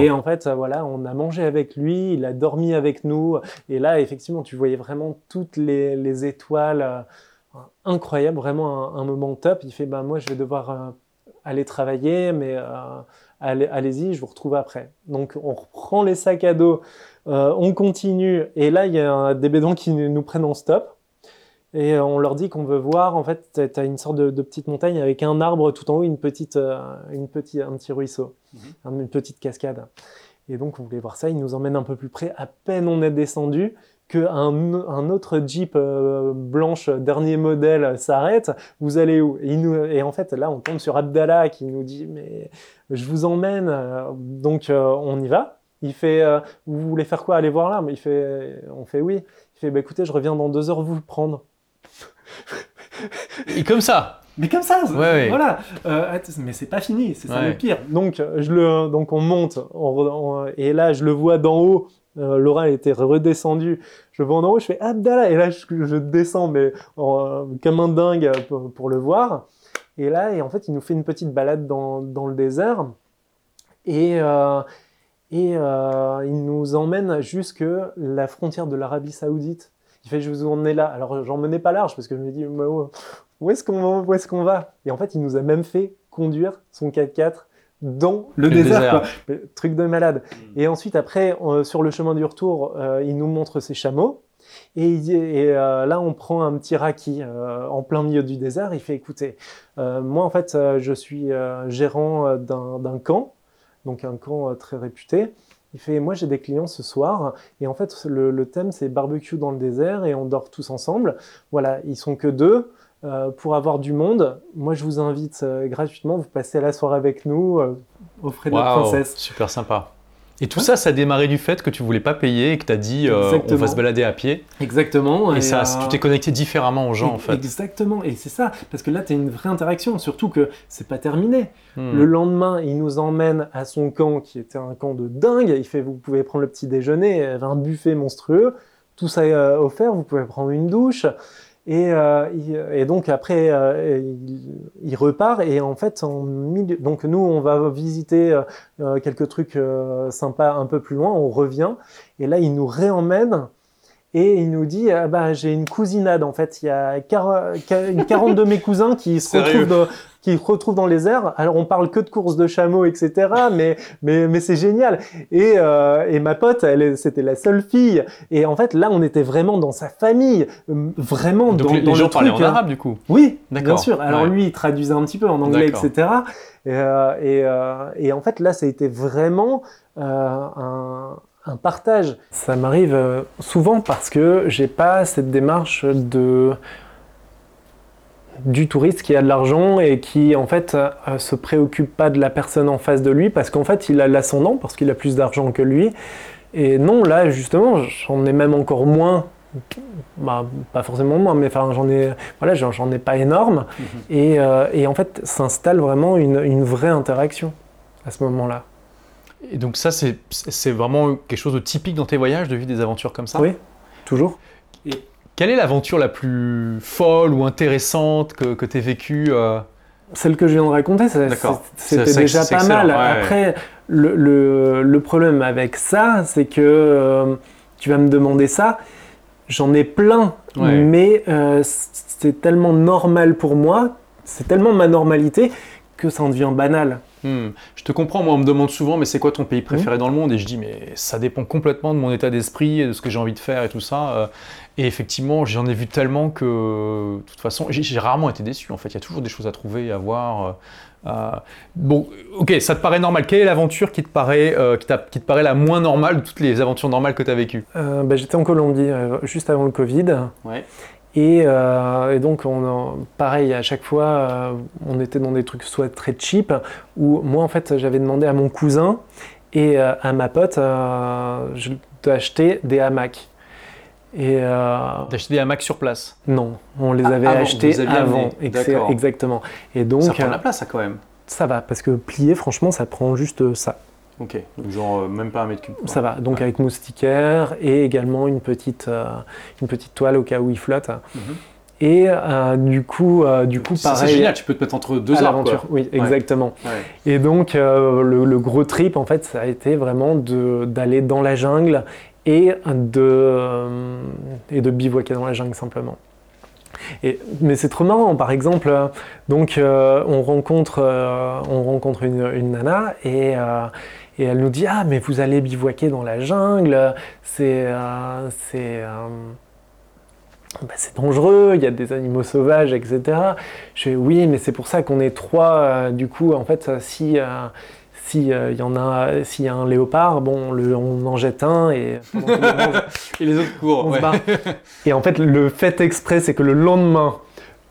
Et en fait, voilà, on a mangé avec lui, il a dormi avec nous. Et là, effectivement, tu voyais vraiment toutes les, les étoiles incroyable, vraiment un, moment top. Il fait bah, Moi, je vais devoir euh, aller travailler, mais euh, allez-y, je vous retrouve après. Donc, on reprend les sacs à dos, euh, on continue, et là, il y a des bédons qui nous prennent en stop. Et on leur dit qu'on veut voir, en fait, tu as une sorte de, petite montagne avec un arbre tout en haut, une petite, une petite, un petit ruisseau, mhm. une petite cascade. Et donc, on voulait voir ça, ils nous emmènent un peu plus près. À peine on est descendu, qu'un un autre Jeep euh, blanche dernier modèle s'arrête, vous allez où? Et, nous, et, en fait, là, on tombe sur Abdallah qui nous dit Mais je vous emmène. Donc, euh, on y va. Il fait euh, Vous voulez faire quoi? Aller voir là il fait, On fait oui. Il fait bah, Écoutez, je reviens dans deux heures vous prendre. Et comme ça mais comme ça, voilà. mais c'est pas fini, c'est ça le pire. Donc, je le, donc on monte, et là, je le vois d'en haut euh, Laura était redescendue. Je vais en haut, je fais Abdallah. Et là, je, descends, mais comme un dingue pour, le voir. Et là, et en fait, il nous fait une petite balade dans, le désert. Et, euh, et euh, il nous emmène jusque la frontière de l'Arabie Saoudite. Il fait Je vous emmène là. Alors, j'en menais pas large parce que je me dis Où est-ce qu'on est qu'on va? Et en fait, il nous a même fait conduire son 4x4 dans le, désert, truc de malade. Mm. Et ensuite, après, sur le chemin du retour, euh, il nous montre ses chameaux. Et, euh, là, on prend un petit raki euh, en plein milieu du désert. Il fait écoutez, moi, en fait, je suis gérant d'un camp, donc un camp très réputé. Il fait moi j'ai des clients ce soir et en fait le, le thème c'est barbecue dans le désert et on dort tous ensemble. Voilà, ils sont que deux. Euh, pour avoir du monde, moi je vous invite euh, gratuitement, vous passez à la soirée avec nous euh, au frais de la princesse. Super sympa. Et tout ça, ça a démarré du fait que tu voulais pas payer et que tu as dit on va se balader à pied. Exactement. Et, ça, tu t'es connecté différemment aux gens en fait. Exactement. Et c'est ça, parce que là tu as une vraie interaction, surtout que c'est pas terminé. Hmm. Le lendemain, il nous emmène à son camp qui était un camp de dingue. Il fait vous pouvez prendre le petit déjeuner, il y avait un buffet monstrueux, tout ça est offert, vous pouvez prendre une douche. Et, euh, et, donc après, euh, il, repart et en fait, donc nous, on va visiter euh, quelques trucs sympas un peu plus loin, on revient et là, il nous réemmène et il nous dit ah bah, j'ai une cousinade en fait. Il y a une quarante de mes cousins qui se retrouvent qui retrouvent dans les airs. Alors on parle que de courses de chameaux etc mais mais mais c'est génial. Et euh, et ma pote elle c'était la seule fille. Et en fait là on était vraiment dans sa famille. Vraiment Donc dans, les, dans gens parlaient en arabe du coup. Oui bien sûr. Alors lui il traduisait un petit peu en anglais etc et, euh, et, euh, et, en fait là ça a été vraiment un un partage. Ça m'arrive euh, souvent parce que j'ai pas cette démarche de du touriste qui a de l'argent et qui en fait euh, se préoccupe pas de la personne en face de lui parce qu'en fait il a l'ascendant parce qu'il a plus d'argent que lui. Et non, là justement, j'en ai même encore moins bah, pas forcément moins, mais enfin, j'en ai, voilà, j'en ai pas énorme. Mhm. et, euh, et, en fait, s'installe vraiment une, une, vraie interaction à ce moment-là. Et donc ça, c'est vraiment quelque chose de typique dans tes voyages, de vivre des aventures comme ça? Oui, toujours. Et quelle est l'aventure la plus folle ou intéressante que, que tu aies vécue euh? Celle que je viens de raconter, c'était déjà pas mal. Après, le, le, le, problème avec ça, c'est que euh, tu vas me demander ça, j'en ai plein, mais euh, c'est tellement normal pour moi, c'est tellement ma normalité que ça en devient banal. Hmm. Je te comprends, moi on me demande souvent mais c'est quoi ton pays préféré hmm. dans le monde? Et je dis mais ça dépend complètement de mon état d'esprit et de ce que j'ai envie de faire et tout ça. Euh. Et effectivement j'en ai vu tellement que de toute façon j'ai rarement été déçu en fait, il y a toujours des choses à trouver et à voir. Euh. Euh. bon, ok, ça te paraît normal. Quelle est l'aventure qui, te paraît, qui, qui, te paraît la moins normale de toutes les aventures normales que tu as vécues bah, J'étais en Colombie juste avant le Covid. Ouais. Euh, et, donc, on, pareil, à chaque fois, euh, on était dans des trucs soit très cheap, où moi, en fait, j'avais demandé à mon cousin et euh, à ma pote d'acheter des hamacs. Et D'acheter des hamacs sur place Non, on les ah, avait achetés avant. Exactement. Et donc, ça prend de la place, ça, quand même. Ça va, parce que plier, franchement, ça prend juste ça. Ok, donc genre euh, même pas un mètre cube. Ça va, donc avec moustiquaire et également une petite, euh, une petite toile au cas où il flotte. Mhm. Et euh, du coup, du coup Ça, pareil. C'est génial, tu peux te mettre entre deux quoi. oui, exactement. Ouais. Et donc, le, le gros trip, en fait, ça a été vraiment de- d'aller dans la jungle et de, et de bivouaquer dans la jungle simplement. Et, mais c'est trop marrant, par exemple, donc on rencontre, on rencontre une, une nana et, et elle nous dit Ah, mais vous allez bivouaquer dans la jungle, c'est. euh, c'est euh, bah, c'est dangereux, il y a des animaux sauvages, etc. Je fais oui, mais c'est pour ça qu'on est trois. euh, du coup, en fait, si euh, si euh, y en a, s'il y a un léopard, bon, le- on en jette un et le mange, Et les autres courent. on ouais. se barre. Et en fait, le fait exprès, c'est que le lendemain,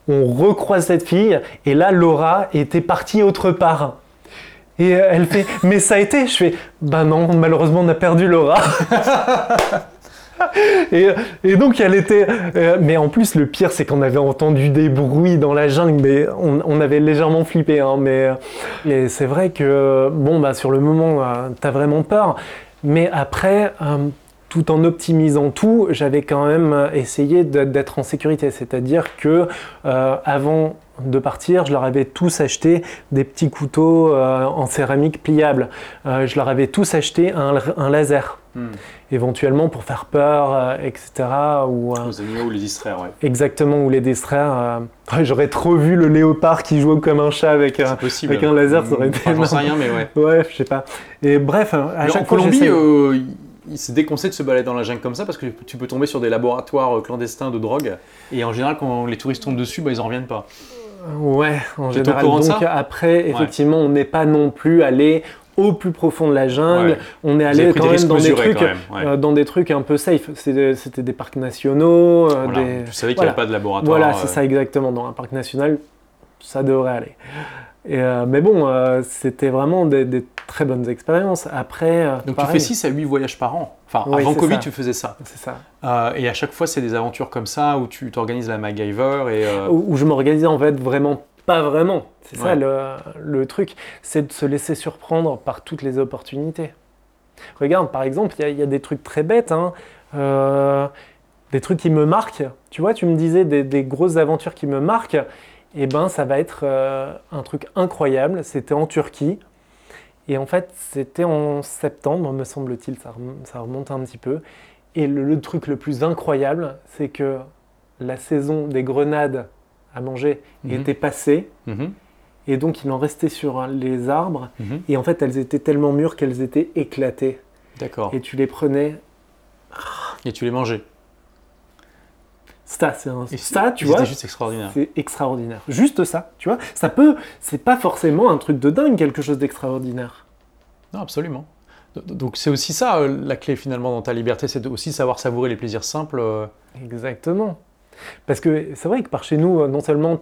on recroise cette fille et là, Laura était partie autre part. Et euh, elle fait, mais ça a été. Je fais, bah non, malheureusement, on a perdu Laura. Et, et donc elle était. euh, mais en plus, le pire, c'est qu'on avait entendu des bruits dans la jungle, mais on, avait légèrement flippé. Hein, mais et c'est vrai que, bon, bah, sur le moment, euh, t'as vraiment peur. Mais après, euh, tout en optimisant tout, j'avais quand même essayé d'être en sécurité. C'est-à-dire que euh, avant de partir, je leur avais tous acheté des petits couteaux euh, en céramique pliables. Euh, je leur avais tous acheté un, un laser Hmm. éventuellement pour faire peur, etc. Ou Aux animaux ou les distraire, ouais. exactement ou les distraire. J'aurais trop vu le léopard qui jouait comme un chat avec, possible. avec un laser, ça aurait été J'en sais énorme. rien, mais ouais. Ouais, je sais pas. Et bref, à Mais chaque en fois, Colombie, euh, s'est déconseillé de se balader dans la jungle comme ça parce que tu peux tomber sur des laboratoires euh, clandestins de drogue. Et en général, quand les touristes tombent dessus, bah, ils en reviennent pas. Ouais, en général. Donc après, effectivement, on n'est pas non plus allé au plus profond de la jungle. Ouais. On est allé quand même dans des trucs, quand même. ouais. euh, dans des trucs un peu safe. C'était des parcs nationaux, euh, Voilà. des. Tu savais qu'il n'y voilà. avait pas de laboratoire. Voilà, euh, c'est ça exactement. Dans un parc national, ça devrait aller. Et, euh, mais bon, euh, c'était vraiment des, des très bonnes expériences. Après, euh, Donc tu fais 6 à 8 voyages par an. Enfin, Oui, avant Covid, ça. tu faisais ça. C'est ça. Euh, et à chaque fois, c'est des aventures comme ça où tu t'organises la MacGyver et. euh, Où, où je m'organisais en fait vraiment pas vraiment. C'est ça le, le truc, c'est de se laisser surprendre par toutes les opportunités. Regarde, par exemple, il y a- il y, a des trucs très bêtes, hein. Euh, des trucs qui me marquent. Tu vois, tu me disais des, des grosses aventures qui me marquent. Et ben, ça va être euh, un truc incroyable. C'était en Turquie. Et en fait, c'était en septembre, me semble-t-il, ça, rem- ça remonte un petit peu. Et le, le truc le plus incroyable, c'est que la saison des grenades à manger Mhm. était passée. mhm, Et donc, il en restait sur les arbres. mhm. Et en fait, elles étaient tellement mûres qu'elles étaient éclatées. D'accord. Et tu les prenais. Et tu les mangeais. Ça, c'est un. Ça, tu vois, juste extraordinaire. c'est extraordinaire. Juste ça, tu vois. Ça peut. C'est pas forcément un truc de dingue, quelque chose d'extraordinaire. Non, absolument. Donc c'est aussi ça euh, la clé finalement dans ta liberté, c'est aussi savoir savourer les plaisirs simples. euh, Exactement. Parce que c'est vrai que par chez nous, non seulement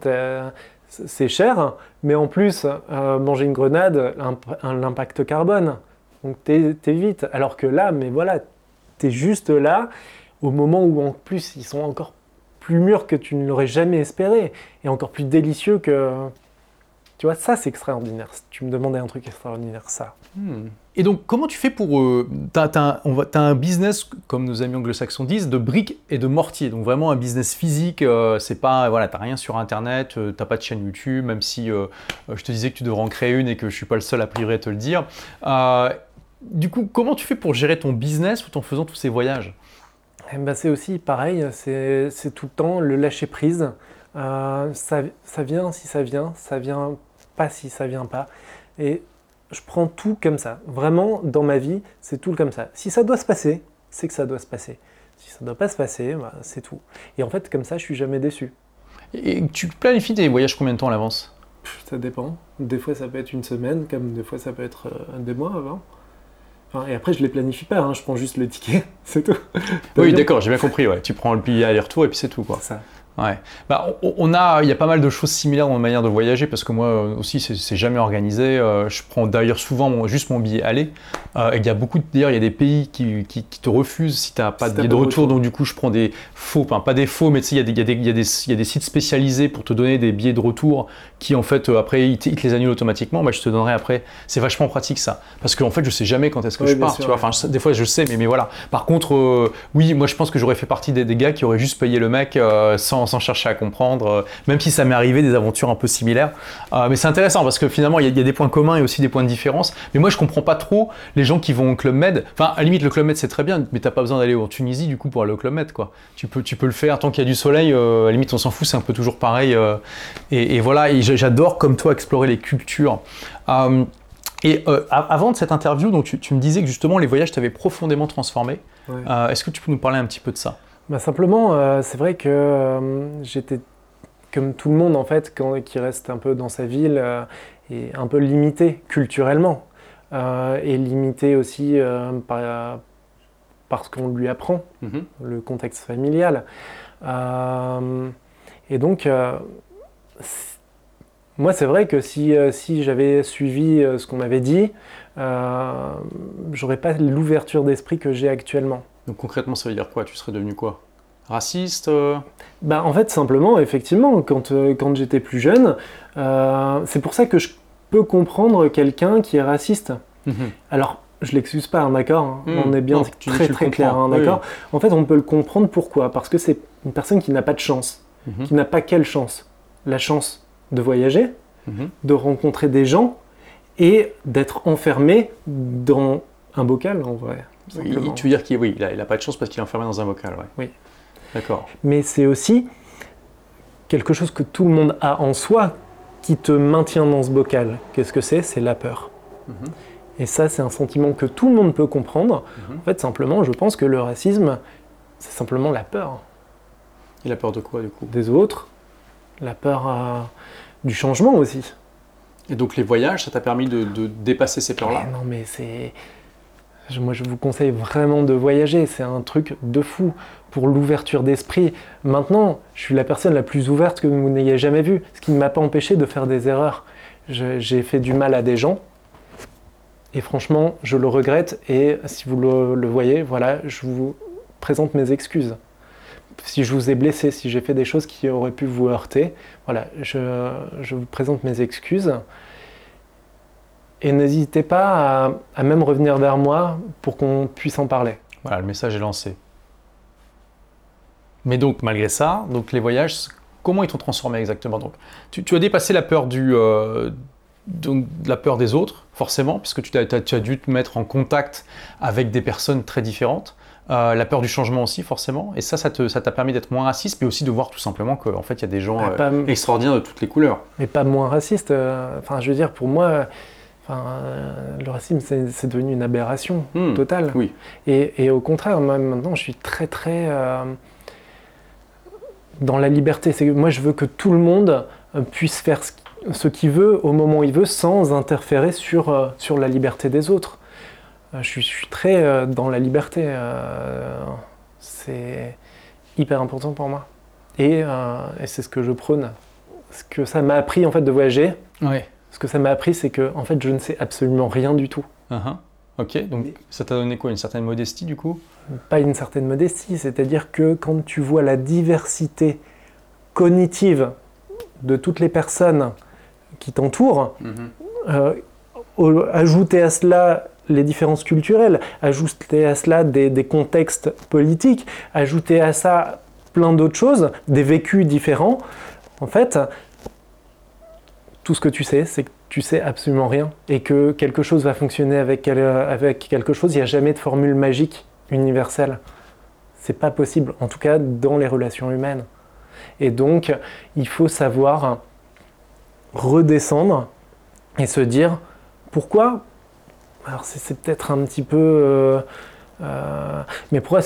c'est cher, mais en plus, euh, manger une grenade, l'imp- l'impact carbone. Donc t'es vite. Alors que là, mais voilà, t'es juste là au moment où en plus ils sont encore plus mûrs que tu ne l'aurais jamais espéré et encore plus délicieux que. Tu vois, ça c'est extraordinaire. Tu me demandais un truc extraordinaire, ça. Hmm. Et donc, comment tu fais pour... Euh, un, on va- t'as un business, comme nos amis anglo-saxons disent, de briques et de mortier. Donc vraiment un business physique, euh, c'est pas... Voilà, t'as rien sur Internet, euh, t'as pas de chaîne YouTube, même si euh, je te disais que tu devrais en créer une et que je suis pas le seul a priori à te le dire. Du coup, comment tu fais pour gérer ton business tout en faisant tous ces voyages? Ben, c'est aussi pareil, c'est tout le temps le lâcher prise. Euh, ça, ça vient si ça vient, ça vient pas si ça vient pas. Et je prends tout comme ça. Vraiment, dans ma vie, c'est tout comme ça. Si ça doit se passer, c'est que ça doit se passer. Si ça doit pas se passer, bah, c'est tout. Et en fait, comme ça, je suis jamais déçu. Et tu planifies tes voyages combien de temps à l'avance? Ça dépend. Des fois, ça peut être une semaine, comme des fois, ça peut être euh, des mois avant. Enfin, et après, je les planifie pas, hein, je prends juste le ticket, c'est tout. Oui, d'accord, j'ai bien compris. Ouais. Tu prends le billet aller-retour et puis c'est tout. Quoi. Ça. Ouais. Bah, on, a, il y a pas mal de choses similaires dans ma manière de voyager parce que moi euh, aussi, c'est jamais organisé. Euh, je prends d'ailleurs souvent juste mon billet aller. Euh, il y a beaucoup, d'ailleurs, il y a des pays qui, qui, te refusent si tu n'as pas de billet de retour, Donc du coup, je prends des faux, enfin, pas des faux, mais tu sais, il y, y, y, y, a des sites spécialisés pour te donner des billets de retour qui en fait après ils te, les annulent automatiquement. Bah, je te donnerai après. C'est vachement pratique ça parce qu'en fait, je sais jamais quand est-ce que je pars. tu vois. Enfin, des fois, je sais, mais, mais voilà. Par contre, oui, moi, je pense que j'aurais fait partie des, des, gars qui auraient juste payé le mec sans sans chercher à comprendre, euh, même si ça m'est arrivé des aventures un peu similaires. Euh, mais c'est intéressant parce que finalement, il y, a des points communs et aussi des points de différence. Mais moi, je comprends pas trop les gens qui vont au Club Med. Enfin, à la limite, le Club Med, c'est très bien, mais t'as pas besoin d'aller en Tunisie du coup pour aller au Club Med. Quoi. Tu, peux, tu peux le faire tant qu'il y a du soleil. Euh, à la limite, on s'en fout, c'est un peu toujours pareil. Et, voilà, et j'adore comme toi explorer les cultures. Et avant de cette interview, donc tu, me disais que justement les voyages t'avaient profondément transformé. Est-ce que tu peux nous parler un petit peu de ça? Bah, Simplement, euh, c'est vrai que euh, j'étais comme tout le monde en fait, quand, qui reste un peu dans sa ville euh, et un peu limité culturellement et limité aussi par, parce qu'on lui apprend, mhm. le contexte familial. et donc, moi, c'est vrai que si, si j'avais suivi ce qu'on m'avait dit, j'aurais pas l'ouverture d'esprit que j'ai actuellement. Donc concrètement, ça veut dire quoi? Tu serais devenu quoi? Raciste euh? Bah, En fait, simplement, effectivement, quand, euh, quand j'étais plus jeune, euh, c'est pour ça que je peux comprendre quelqu'un qui est raciste. Mhm. Alors, je l'excuse pas, hein, d'accord hein. mhm. On est bien très très clair, hein, d'accord En fait, on peut le comprendre pourquoi? Parce que c'est une personne qui n'a pas de chance. Mhm. Qui n'a pas quelle chance? La chance de voyager, de rencontrer des gens et d'être enfermé dans un bocal, en vrai. Tu veux dire qu'il oui, il n'a pas de chance parce qu'il est enfermé dans un bocal, ouais. Oui. D'accord. Mais c'est aussi quelque chose que tout le monde a en soi qui te maintient dans ce bocal. Qu'est-ce que c'est? C'est la peur. Mhm. Et ça, c'est un sentiment que tout le monde peut comprendre. Mhm. En fait, simplement, je pense que le racisme, c'est simplement la peur. Et la peur de quoi, du coup? Des autres, la peur euh, du changement aussi. Et donc les voyages, ça t'a permis de, dépasser ces peurs-là? Non, mais c'est... Moi, je vous conseille vraiment de voyager. C'est un truc de fou pour l'ouverture d'esprit. Maintenant, je suis la personne la plus ouverte que vous n'ayez jamais vue, ce qui ne m'a pas empêché de faire des erreurs. J'ai fait du mal à des gens, et franchement, je le regrette, et si vous le, voyez, voilà, je vous présente mes excuses. Si je vous ai blessé, si j'ai fait des choses qui auraient pu vous heurter, voilà, je, je vous présente mes excuses. Et n'hésitez pas à, à même revenir vers moi pour qu'on puisse en parler. Voilà, le message est lancé. Mais donc, malgré ça, donc les voyages, comment ils t'ont transformé exactement? Donc, tu, as dépassé la peur, du, euh, la peur des autres, forcément, puisque tu as, tu as, dû te mettre en contact avec des personnes très différentes. Euh, la peur du changement aussi, forcément. Et ça, ça t'a ça permis d'être moins raciste, mais aussi de voir tout simplement qu'en fait, il y a des gens ah, euh, extraordinaires de toutes les couleurs. Mais pas moins raciste. Enfin, je veux dire, pour moi, Enfin, le racisme, c'est devenu une aberration hmm. totale. Oui. Et, et, au contraire, moi, maintenant, je suis très, très dans la liberté. C'est moi, je veux que tout le monde euh, puisse faire ce qu'il veut au moment où il veut sans interférer sur, euh, sur la liberté des autres. Euh, je suis, très dans la liberté. c'est hyper important pour moi. Et, c'est ce que je prône. Ce que ça m'a appris en fait de voyager. Ce que ça m'a appris, c'est que en fait, je ne sais absolument rien du tout. Uh-huh. Ok, donc ça t'a donné quoi Une certaine modestie du coup? Pas une certaine modestie, c'est-à-dire que quand tu vois la diversité cognitive de toutes les personnes qui t'entourent, mhm. euh, ajouter à cela les différences culturelles, ajouter à cela des, contextes politiques, ajouter à ça plein d'autres choses, des vécus différents, en fait, tout ce que tu sais, c'est que tu sais absolument rien et que quelque chose va fonctionner avec, avec quelque chose. Il n'y a jamais de formule magique universelle. C'est pas possible, en tout cas dans les relations humaines. Et donc, il faut savoir redescendre et se dire pourquoi? Alors, c'est peut-être un petit peu. Euh, euh, mais pourquoi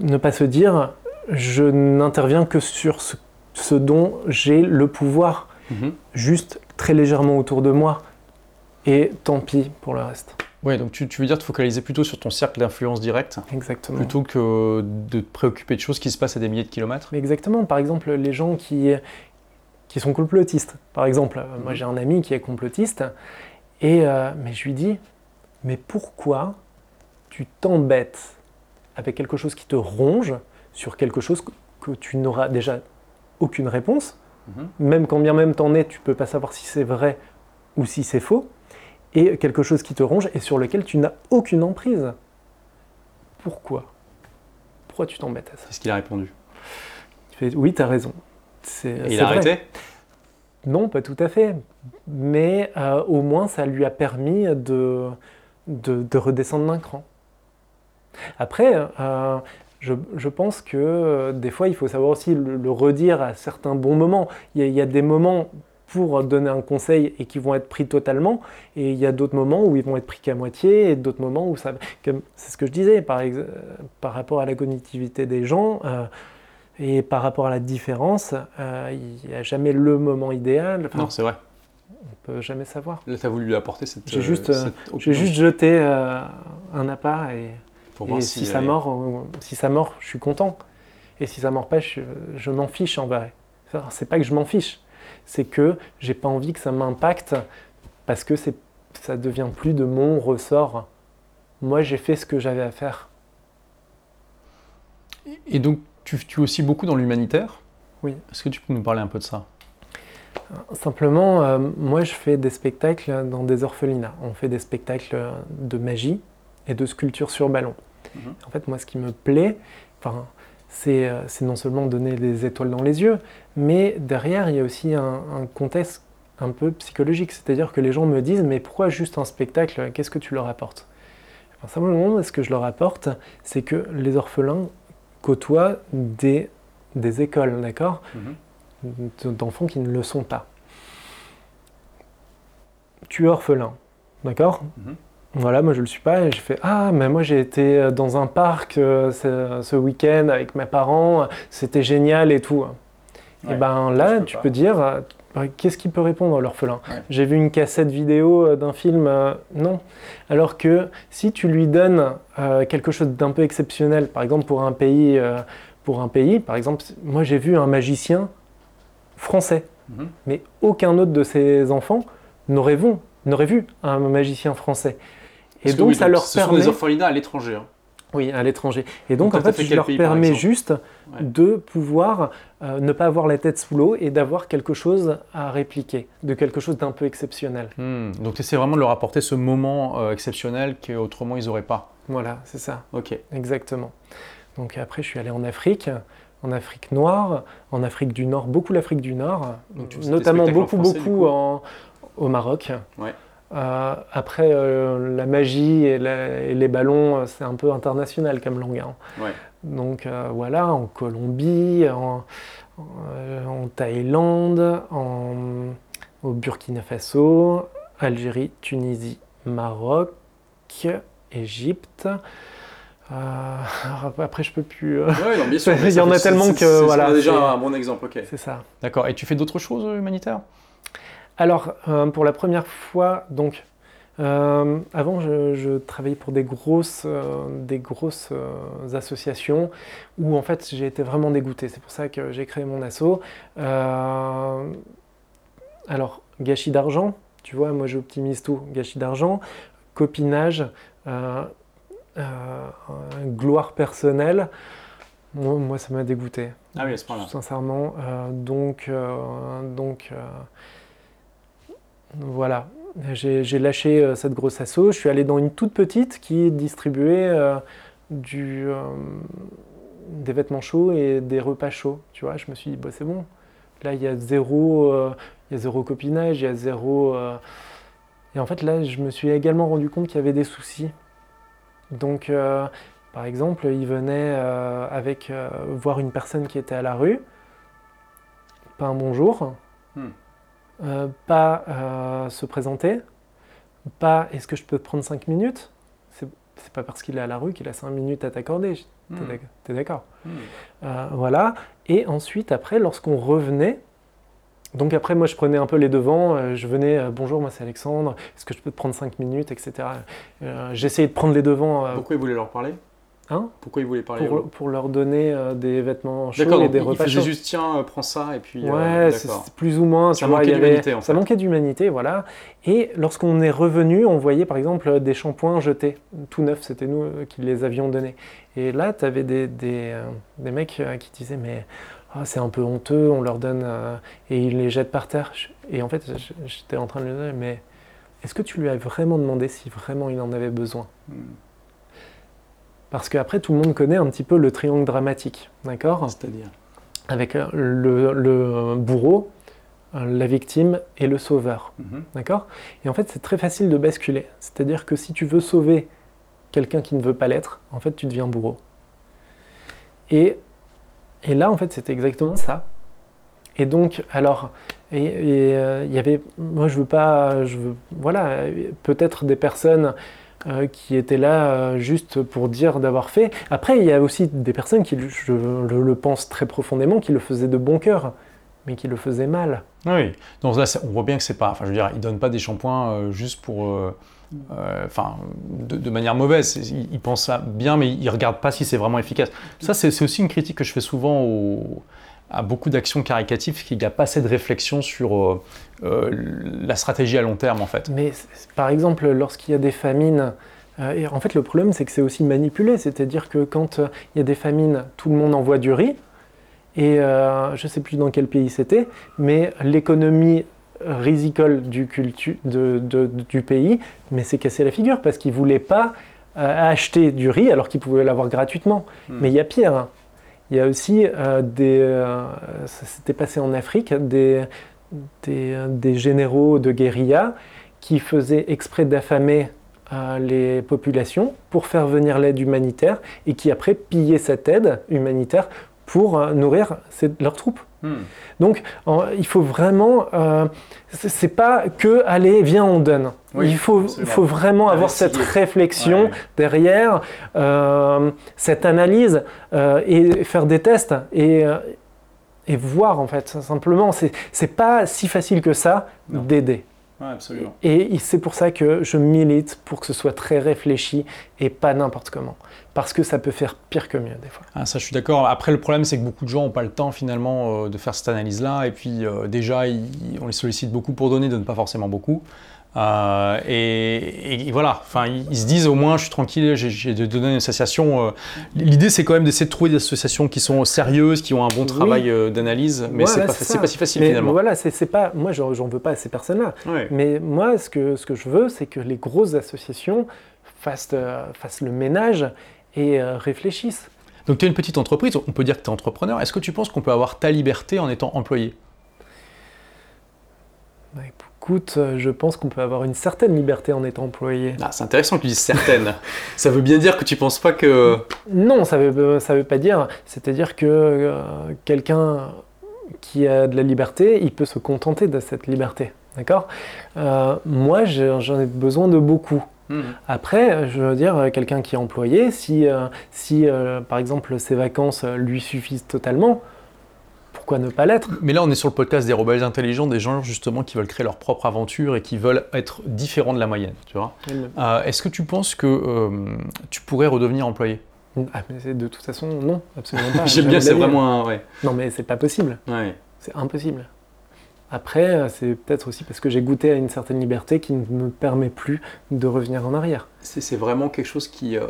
ne pas se dire je n'interviens que sur ce, dont j'ai le pouvoir, mhm. juste très légèrement autour de moi, et tant pis pour le reste. Ouais, donc tu, tu veux dire te focaliser plutôt sur ton cercle d'influence direct Exactement. plutôt que de te préoccuper de choses qui se passent à des milliers de kilomètres? Mais exactement. Par exemple, les gens qui, qui sont complotistes. Par exemple, euh, moi j'ai un ami qui est complotiste, et euh, mais je lui dis, mais pourquoi tu t'embêtes avec quelque chose qui te ronge sur quelque chose que tu n'auras déjà aucune réponse, Mhm. même quand bien même t'en es, tu peux pas savoir si c'est vrai ou si c'est faux, et quelque chose qui te ronge et sur lequel tu n'as aucune emprise. Pourquoi? Pourquoi tu t'embêtes à ça? C'est ce qu'il a répondu. Oui, tu as raison. C'est, Et c'est il a vrai. arrêté? Non, pas tout à fait. Mais euh, au moins, ça lui a permis de, de, de redescendre d'un cran. Après, euh, je, je pense que euh, des fois, il faut savoir aussi le, le redire à certains bons moments. Il y, a, il y a des moments pour donner un conseil et qui vont être pris totalement, et il y a d'autres moments où ils vont être pris qu'à moitié, et d'autres moments où ça... C'est ce que je disais, par, ex- euh, par rapport à la cognitivité des gens. euh, et par rapport à la différence, euh, il n'y a jamais le moment idéal. Enfin, Non, c'est vrai. on peut jamais savoir. Là, tu as voulu lui apporter cette. J'ai juste, cette juste jeté un appât et, pour et voir si, si ça mord, euh, si ça mord, je suis content. Et si ça mord pas, je, je m'en fiche en vrai. C'est pas que je m'en fiche, c'est que j'ai pas envie que ça m'impacte parce que c'est, ça devient plus de mon ressort. Moi, j'ai fait ce que j'avais à faire. Et donc, tu, tu es aussi beaucoup dans l'humanitaire? Oui. Est-ce que tu peux nous parler un peu de ça? Simplement, euh, moi, je fais des spectacles dans des orphelinats. On fait des spectacles de magie et de sculpture sur ballon. Mhm. En fait, moi, ce qui me plaît, enfin, c'est euh, c'est non seulement donner des étoiles dans les yeux, mais derrière, il y a aussi un, un contexte un peu psychologique. C'est-à-dire que les gens me disent, mais pourquoi juste un spectacle? Qu'est-ce que tu leur apportes? Enfin, Simplement, ce que je leur apporte, c'est que les orphelins côtoient des, des écoles, d'accord? D'enfants qui ne le sont pas. Tu es orphelin, d'accord? Mhm. Voilà, moi je le suis pas et je fais ah mais moi j'ai été dans un parc euh, ce, ce week-end avec mes parents, c'était génial et tout. Ouais, et ben là tu pas. peux dire euh, qu'est-ce qu'il peut répondre l'orphelin? Ouais. J'ai vu une cassette vidéo euh, d'un film, euh, non. Alors que si tu lui donnes euh, quelque chose d'un peu exceptionnel, par exemple pour un pays, euh, pour un pays, par exemple moi j'ai vu un magicien français Mhm. mais aucun autre de ses enfants n'aurait vu un magicien français. Et donc ça leur ce permet, sont des orphelinats à l'étranger. hein. oui, à l'étranger. Et donc, Donc, en fait, fait je leur pays, permets juste Ouais. de pouvoir euh, ne pas avoir la tête sous l'eau et d'avoir quelque chose à répliquer, de quelque chose d'un peu exceptionnel. Hmm, Donc, tu essaies vraiment de leur apporter ce moment euh, exceptionnel qu'autrement ils n'auraient pas. Voilà, c'est ça, Ok. exactement. Donc après, je suis allé en Afrique, en Afrique noire, en Afrique du Nord, beaucoup l'Afrique du Nord, Donc, des notamment en beaucoup, français, beaucoup en- au Maroc. Ouais. Euh, après, euh, la magie et, la- et les ballons, euh, c'est un peu international comme langue. hein. Ouais. Donc euh, voilà, en Colombie, en, en, en Thaïlande, en, au Burkina Faso, Algérie, Tunisie, Maroc, Égypte. Euh, après, je peux plus. euh, Ouais, non, bien sûr, Il y en a tellement que, voilà, déjà un bon exemple, ok. c'est ça. D'accord. Et tu fais d'autres choses humanitaires? Alors, euh, pour la première fois, donc, euh, avant, je, je travaillais pour des grosses, euh, des grosses associations où, en fait, j'ai été vraiment dégoûté. C'est pour ça que j'ai créé mon asso. Alors, gâchis d'argent, tu vois, moi, j'optimise tout. Gâchis d'argent, copinage, gloire personnelle. Moi, moi, ça m'a dégoûté. Ah oui, à ce point-là. Sincèrement. donc, donc voilà. J'ai lâché euh, cette grosse asso. Je suis allé dans une toute petite qui distribuait euh, euh, des vêtements chauds et des repas chauds. Tu vois, je me suis dit, bah, c'est bon. Là, il y a zéro, y a zéro copinage, il y a zéro. Et en fait, là, je me suis également rendu compte qu'il y avait des soucis. Donc, par exemple, il venait avec voir une personne qui était à la rue, pas un bonjour, Hmm. Euh, pas euh, se présenter, pas est-ce que je peux prendre 5 minutes? C'est pas parce qu'il est à la rue qu'il a 5 minutes à t'accorder, Hmm. t'es t'es d'accord? Hmm. euh, voilà. Et ensuite, après, lorsqu'on revenait, donc après, moi, je prenais un peu les devants. je venais, bonjour, moi c'est Alexandre. Est-ce que je peux te prendre 5 minutes, etc. J'essayais de prendre les devants Pourquoi il voulait leur parler? Hein, Pourquoi il voulait parler pour, pour leur donner euh, des vêtements chauds et des il repas faisait chauds. juste tiens, euh, prends ça et puis. euh, Ouais, c'est plus ou moins. Ça manquait d'humanité, en Ça fait. manquait d'humanité, voilà. Et lorsqu'on est revenu, on voyait par exemple des shampoings jetés, tout neufs, c'était nous qui les avions donnés. Et là, tu avais des, des, des mecs qui disaient Mais ah, c'est un peu honteux, on leur donne euh, et ils les jettent par terre. Et en fait, j'étais en train de lui dire Mais est-ce que tu lui as vraiment demandé si vraiment il en avait besoin? Hmm. Parce qu'après, tout le monde connaît un petit peu le triangle dramatique, d'accord C'est-à-dire. avec euh, le, le bourreau, euh, la victime et le sauveur. Mhm. D'accord Et en fait, c'est très facile de basculer. C'est-à-dire que si tu veux sauver quelqu'un qui ne veut pas l'être, en fait, tu deviens bourreau. Et, et là, en fait, c'était exactement ça. Et donc, alors, et, euh, il y avait, moi, je veux pas, je veux, voilà, peut-être des personnes euh, qui étaient là euh, juste pour dire d'avoir fait. Après, il y a aussi des personnes qui, je le, le pense très profondément, qui le faisaient de bon cœur, mais qui le faisaient mal. Oui, donc là, on voit bien que c'est pas. Enfin, je veux dire, ils donnent pas des shampoings euh, juste pour. Enfin, de, manière mauvaise. Ils, ils pensent ça bien, mais ils regardent pas si c'est vraiment efficace. Ça, c'est aussi une critique que je fais souvent au- à beaucoup d'actions caricatives, qu'il n'y a pas assez de réflexion sur euh, euh, la stratégie à long terme, en fait. Mais par exemple, lorsqu'il y a des famines, euh, et en fait le problème c'est que c'est aussi manipulé, c'est-à-dire que quand euh, il y a des famines, tout le monde envoie du riz, et je ne sais plus dans quel pays c'était, mais l'économie risicole du, cultu- de- de- du pays, mais c'est cassé la figure parce qu'ils ne voulaient pas acheter du riz alors qu'ils pouvaient l'avoir gratuitement. Hmm. Mais il y a pire. hein. Il y a aussi euh, des. euh, ça s'était passé en Afrique, des, des, généraux de guérilla qui faisaient exprès d'affamer euh, les populations pour faire venir l'aide humanitaire et qui après pillaient cette aide humanitaire pour euh, nourrir leurs troupes. Hmm. Donc en- il faut vraiment, euh, c'est pas que allez viens on donne. Oui, il faut, faut vraiment avoir cette réflexion Ouais. derrière, euh, cette analyse euh, et faire des tests et, euh, et voir en fait simplement. C'est pas si facile que ça d'aider. Ouais, absolument. Et c'est pour ça que je milite pour que ce soit très réfléchi et pas n'importe comment. Parce que ça peut faire pire que mieux des fois. Ah, ça, je suis d'accord. Après, le problème, c'est que beaucoup de gens n'ont pas le temps finalement euh, de faire cette analyse-là. Et puis, euh, déjà, ils- on les sollicite beaucoup pour donner, donnent pas forcément beaucoup. Euh, et, et voilà, enfin, ils, se disent au moins, je suis tranquille, j'ai- de donner une association. euh. L'idée, c'est quand même d'essayer de trouver des associations qui sont sérieuses, qui ont un bon Oui. travail euh, d'analyse. Mais Voilà, c'est pas, ça. pas si facile Mais finalement. voilà, c'est pas, moi j'en veux pas à ces personnes-là. Mais moi, ce que, ce que je veux, c'est que les grosses associations fassent, fassent le ménage et réfléchissent. Donc, tu es une petite entreprise, on peut dire que tu es entrepreneur. Est-ce que tu penses qu'on peut avoir ta liberté en étant employé? Bah, Écoute, euh, je pense qu'on peut avoir une certaine liberté en étant employé. ah, C'est intéressant que tu dises certaines. ça veut bien dire que tu penses pas que. Non, ça veut, ça veut pas dire. C'est-à-dire que euh, quelqu'un qui a de la liberté, il peut se contenter de cette liberté. D'accord? Euh, Moi, j'en ai besoin de beaucoup. Hmm. Après, je veux dire, euh, quelqu'un qui est employé, si, euh, si euh, par exemple ses vacances euh, lui suffisent totalement, pourquoi ne pas l'être Mais là, on est sur le podcast des rebelles intelligents, des gens justement qui veulent créer leur propre aventure et qui veulent être différents de la moyenne. Tu vois Euh, Est-ce que tu penses que euh, tu pourrais redevenir employé? Ah, mais c'est- de toute façon, non, absolument pas. J'aime bien, c'est vraiment un. Ouais. Non, mais c'est pas possible. Ouais. C'est impossible. Après, euh, c'est peut-être aussi parce que j'ai goûté à une certaine liberté qui ne me permet plus de revenir en arrière. C'est vraiment quelque chose qui. euh,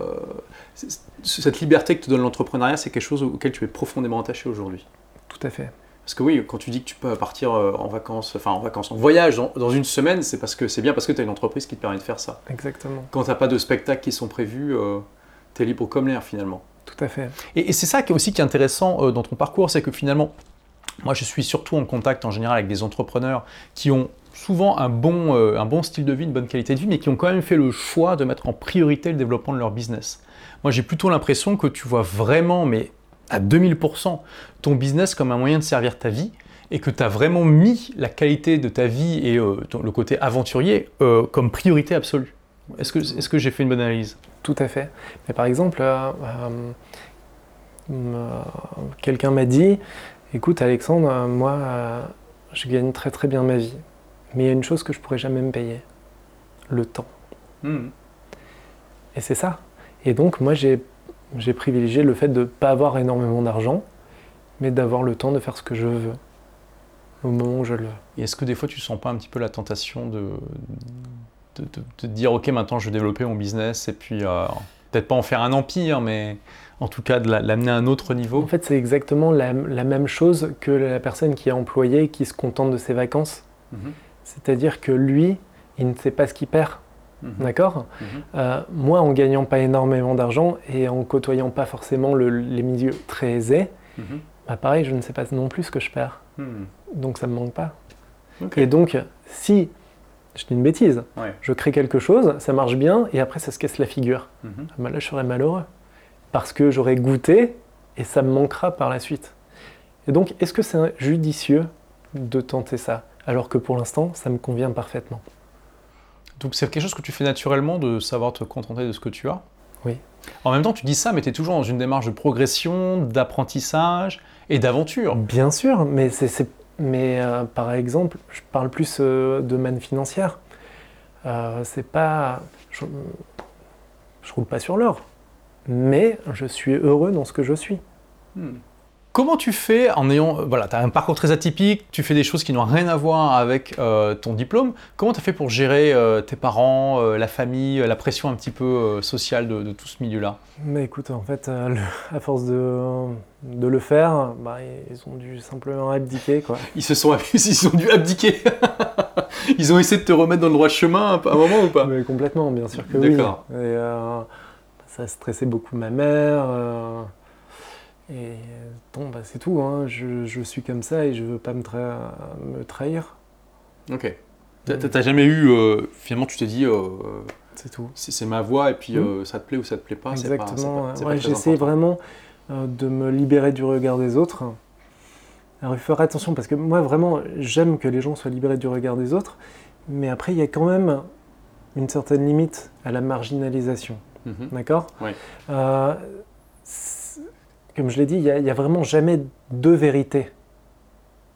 cette liberté que te donne l'entrepreneuriat, c'est quelque chose auquel tu es profondément attaché aujourd'hui. Tout à fait. Parce que oui, quand tu dis que tu peux partir euh, en vacances, enfin en vacances, en voyage dans, dans une semaine, c'est parce que c'est bien parce que tu as une entreprise qui te permet de faire ça. Exactement. Quand tu n'as pas de spectacles qui sont prévus, tu es libre comme l'air finalement. Tout à fait. Et, et c'est ça qui est aussi qui est intéressant euh, dans ton parcours, c'est que finalement, moi je suis surtout en contact en général avec des entrepreneurs qui ont souvent un bon, euh, un bon style de vie, une bonne qualité de vie, mais qui ont quand même fait le choix de mettre en priorité le développement de leur business. Moi j'ai plutôt l'impression que tu vois vraiment, mais à 2000%, ton business comme un moyen de servir ta vie et que tu as vraiment mis la qualité de ta vie et euh, ton- le côté aventurier euh, comme priorité absolue. Est-ce que, est que j'ai fait une bonne analyse? Tout à fait. Mais par exemple, euh, quelqu'un m'a dit, écoute Alexandre, moi, je gagne très très bien ma vie. Mais il y a une chose que je pourrais jamais me payer le temps. Hmm. Et c'est ça. Et donc, moi, j'ai j'ai privilégié le fait de ne pas avoir énormément d'argent, mais d'avoir le temps de faire ce que je veux, au moment où je le veux. Et est-ce que des fois tu sens pas un petit peu la tentation de, de, de- de dire ok maintenant je vais développer mon business et puis euh, peut-être pas en faire un empire mais en tout cas de la- l'amener à un autre niveau? En fait, c'est exactement la, la même chose que la personne qui est employée, qui se contente de ses vacances. Mhm. C'est-à-dire que lui, il ne sait pas ce qu'il perd. Mhm. D'accord Mhm. Euh, Moi, en gagnant pas énormément d'argent et en côtoyant pas forcément le- les milieux très aisés, Mhm. bah pareil, je ne sais pas non plus ce que je perds. Hmm. Donc ça me manque pas. Et donc, si, je dis une bêtise, Ouais. je crée quelque chose, ça marche bien, et après ça se casse la figure. Ah bah là, je serais malheureux. Parce que j'aurais goûté, et ça me manquera par la suite. Et donc, est-ce que c'est judicieux de tenter ça Alors que pour l'instant, ça me convient parfaitement? Donc c'est quelque chose que tu fais naturellement de savoir te contenter de ce que tu as Oui. En même temps tu dis ça mais tu es toujours dans une démarche de progression, d'apprentissage et d'aventure. Bien sûr, mais, c'est, c'est- mais euh, par exemple, je parle plus euh, de manne financière. Euh, c'est pas. Je, je roule pas sur l'or, mais je suis heureux dans ce que je suis. Hmm. Comment tu fais en ayant, euh, voilà, tu as un parcours très atypique, tu fais des choses qui n'ont rien à voir avec euh, ton diplôme. Comment tu as fait pour gérer euh, tes parents, euh, la famille, la pression un petit peu sociale de, de tout ce milieu-là? Mais écoute, en fait, le- à force de, de le faire, bah, ils ont dû simplement abdiquer. Quoi. Ils se sont ils ont dû abdiquer. ils ont essayé de te remettre dans le droit chemin un, un moment ou pas? Mais complètement, bien sûr que oui. D'accord. Et, euh, ça stressait beaucoup ma mère. et bon, bah, c'est tout. hein. Je, je suis comme ça et je veux pas me, tra- me trahir. Ok. T'as- jamais eu, euh, finalement tu t'es dit, euh, C'est tout. c'est ma voix et puis Mm. euh, ça te plaît ou ça te plaît pas, Exactement. ouais. J'essaie vraiment de me libérer du regard des autres. Alors il faut faire attention parce que moi vraiment j'aime que les gens soient libérés du regard des autres, mais après il y a quand même une certaine limite à la marginalisation. Mhm. D'accord? Ouais. Euh, Comme je l'ai dit, il n'y a, vraiment jamais deux vérités.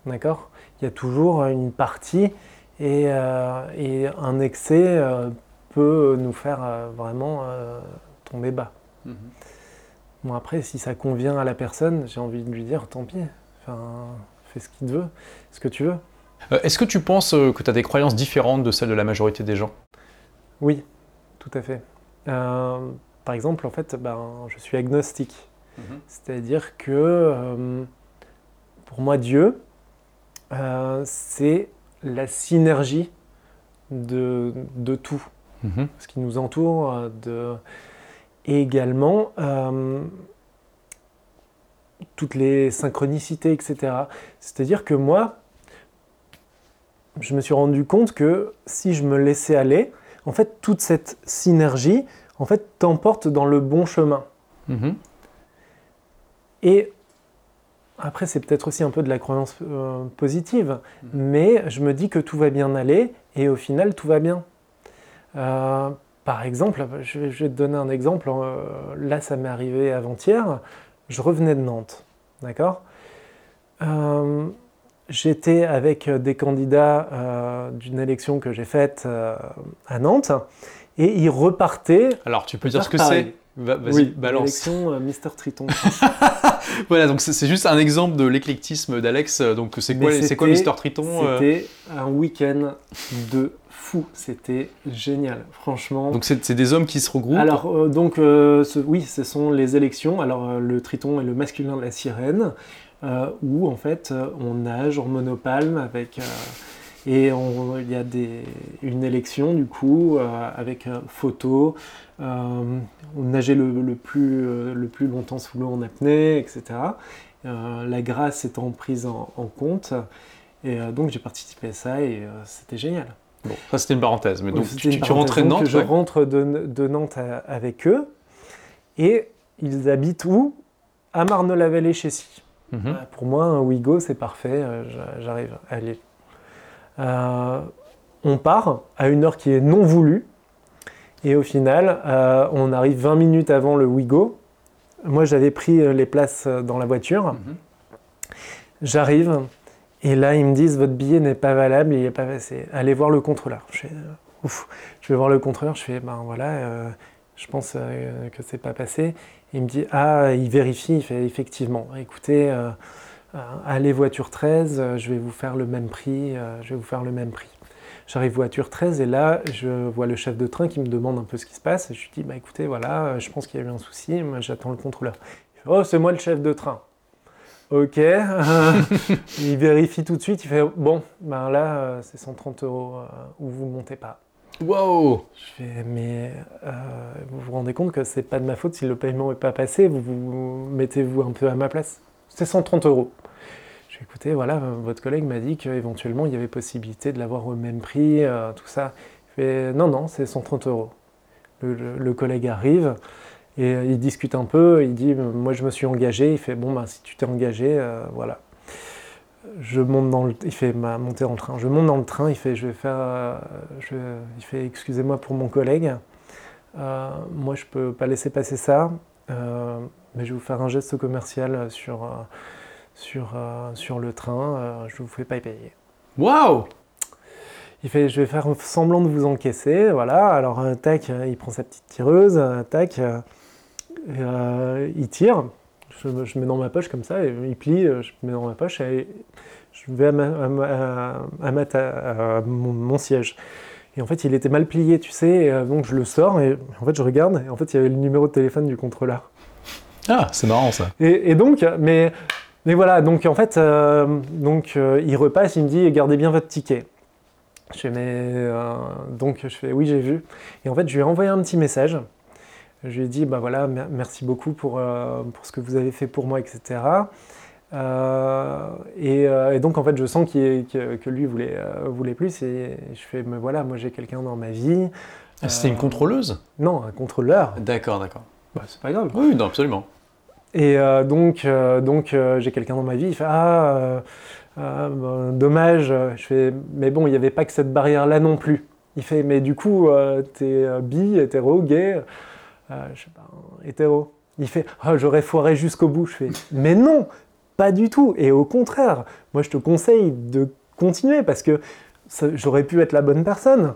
D'accord? Il y a toujours une partie et, euh, et un excès euh, peut nous faire euh, vraiment tomber bas. Mhm. Bon, après, si ça convient à la personne, j'ai envie de lui dire tant pis. Enfin, fais ce qu'il veut, ce que tu veux. Est-ce que tu penses que tu as des croyances différentes de celles de la majorité des gens? Oui, tout à fait. Par exemple, en fait, ben, je suis agnostique. C'est-à-dire que euh, pour moi, Dieu, euh, c'est la synergie de, de tout, Mhm. ce qui nous entoure. euh, De... Et également, euh, toutes les synchronicités, etc. C'est-à-dire que moi, je me suis rendu compte que si je me laissais aller, en fait, toute cette synergie, en fait, t'emporte dans le bon chemin. Mhm. Et après, c'est peut-être aussi un peu de la croyance euh, positive, Mhm. mais je me dis que tout va bien aller et au final, tout va bien. Euh, par exemple, je vais, je vais te donner un exemple. euh, là, ça m'est arrivé avant-hier. Je revenais de Nantes, d'accord? Euh, J'étais avec des candidats euh, d'une élection que j'ai faite euh, à Nantes et ils repartaient. Alors tu peux dire ce que c'est? Va- Vas-y, balance. l'élection euh, Mister Triton. Voilà, donc c'est juste un exemple de l'éclectisme d'Alex. Donc c'est quoi, c'est quoi Mister Triton euh C'était un week-end de fou. C'était génial, franchement. Donc c'est des hommes qui se regroupent. Alors, euh, donc, euh, ce- oui, ce sont les élections. Alors, le triton est le masculin de la sirène, où en fait, on nage en monopalme avec. Et on- il y a des, une élection, du coup, euh, avec euh, photo. euh, on nageait le, le plus, euh, le plus longtemps sous l'eau en apnée, etc. La grâce étant prise en, en compte. Et donc, j'ai participé à ça et c'était génial. Bon, ça c'était une parenthèse. Mais donc Oui, tu, tu rentrais de Donc, Nantes Je ouais. rentre de, de Nantes à- avec eux. Et ils habitent où? À Marne-la-Vallée chez Si. Mhm. Pour moi, un Ouigo, c'est parfait. j'a- J'arrive à aller. Euh, on part à une heure qui est non voulue. Et au final, euh, on arrive 20 minutes avant le Ouigo. Moi, j'avais pris euh, les places dans la voiture. Mhm. J'arrive Et là, ils me disent votre billet n'est pas valable, il n'est pas passé. Allez voir le contrôleur. Je, fais, ouf. je vais voir le contrôleur, je fais ben voilà, euh, je pense euh, que c'est pas passé. Il me dit ah, il vérifie, il fait effectivement. Écoutez, allez voiture 13, euh, je vais vous faire le même prix, euh, je vais vous faire le même prix. J'arrive voiture 13 et là, je vois le chef de train qui me demande un peu ce qui se passe. Et je lui dis, bah écoutez, voilà, euh, je pense qu'il y a eu un souci, j'attends le contrôleur. Il fait, oh, c'est moi le chef de train. Ok. il vérifie tout de suite, il fait, bon, ben là, euh, c'est 130 euros euh, ou vous montez pas. Wow Je fais, mais euh, vous vous rendez compte que c'est pas de ma faute si le paiement n'est pas passé, vous, vous mettez-vous un peu à ma place. C'est 130 euros. Écoutez, voilà, votre collègue m'a dit qu'éventuellement il y avait possibilité de l'avoir au même prix, euh, tout ça. Je fais, non, non, c'est 130 euros. Le, collègue arrive et euh, il discute un peu, il dit, moi je me suis engagé, il fait, bon, ben, si tu t'es engagé, euh, voilà. Je monte dans il fait ma montée dans le train. Je monte dans le train, il fait, je vais faire, il fait, excusez-moi pour mon collègue, moi je peux pas laisser passer ça, mais je vais vous faire un geste commercial sur, sur, euh, sur le train, euh, je vous fais pas payer. Waouh Il fait, je vais faire semblant de vous encaisser, voilà. Alors, euh, tac, il prend sa petite tireuse, tac, il tire. Je, me- je mets dans ma poche comme ça, et il plie, je mets dans ma poche, et je vais à, ma- à ma- à- à ma ta- à mon, mon siège. Et en fait, il était mal plié, tu sais, donc je le sors, et en fait, je regarde, et en fait, il y avait le numéro de téléphone du contrôleur. Ah, c'est marrant ça. Et, et donc, mais, mais voilà, donc en fait, euh, donc, euh, il repasse, il me dit gardez bien votre ticket. Je fais, mais. euh, donc, je fais oui, j'ai vu. Et en fait, je lui ai envoyé un petit message. Je lui ai dit bah voilà, mer- merci beaucoup pour, euh, pour ce que vous avez fait pour moi, etc. Euh, et, euh, et donc, en fait, je sens que, que lui voulait, euh, voulait plus. Et je fais mais voilà, moi j'ai quelqu'un dans ma vie. Ah, C'était une contrôleuse? Non, un contrôleur. D'accord, d'accord. Bah, c'est pas grave. Oui, non, absolument. Et euh, donc, euh, donc euh, j'ai quelqu'un dans ma vie, il fait Ah, ben, dommage. Je fais Mais bon, il n'y avait pas que cette barrière-là non plus. Il fait Mais du coup, t'es bi, hétéro, gay Je sais pas, hétéro. Il fait Ah, j'aurais foiré jusqu'au bout. Je fais Mais non, pas du tout. Et au contraire, moi, je te conseille de continuer parce que j'aurais pu être la bonne personne.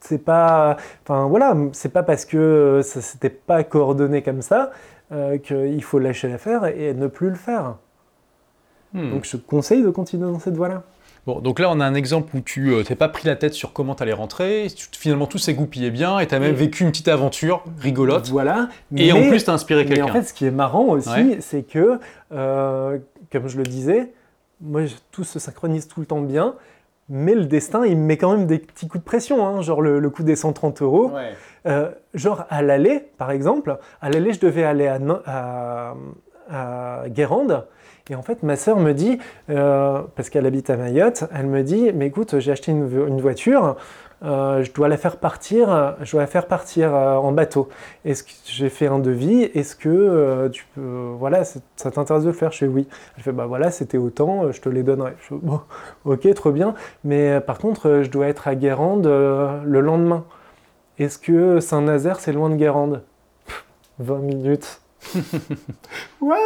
C'est pas, enfin voilà, c'est pas parce que ça s'était pas coordonné comme ça euh, qu'il faut lâcher l'affaire et ne plus le faire. Hmm. Donc je te conseille de continuer dans cette voie-là. Bon, donc là, on a un exemple où tu euh, t'es pas pris la tête sur comment t'allais rentrer. finalement, tout s'est goupillé bien et t'as même Et- vécu une petite aventure rigolote. Voilà. Et en mais- plus, t'as inspiré Mais quelqu'un. en fait, ce qui est marrant aussi, Ouais. c'est que, euh, comme je le disais, moi, tout se synchronise tout le temps bien, mais le destin, il me met quand même des petits coups de pression, hein, genre le, le coup des 130 euros. Ouais. Euh, genre à l'aller, par exemple, à l'aller, je devais aller à, Nan- à, à Guérande. Et en fait, ma sœur me dit, euh, parce qu'elle habite à Mayotte, elle me dit, mais écoute, j'ai acheté une voiture, euh, je dois la faire partir, je dois la faire partir euh, en bateau. Est-ce que j'ai fait un devis? Est-ce que euh, tu peux, voilà, ça t'intéresse de le faire? Je fais oui. Elle fait bah voilà, c'était autant, je te les donnerai. Je fais, bon, ok, trop bien. Mais par contre, je dois être à Guérande le lendemain. Est-ce que Saint-Nazaire, c'est loin de Guérande? Pff, 20 minutes. What?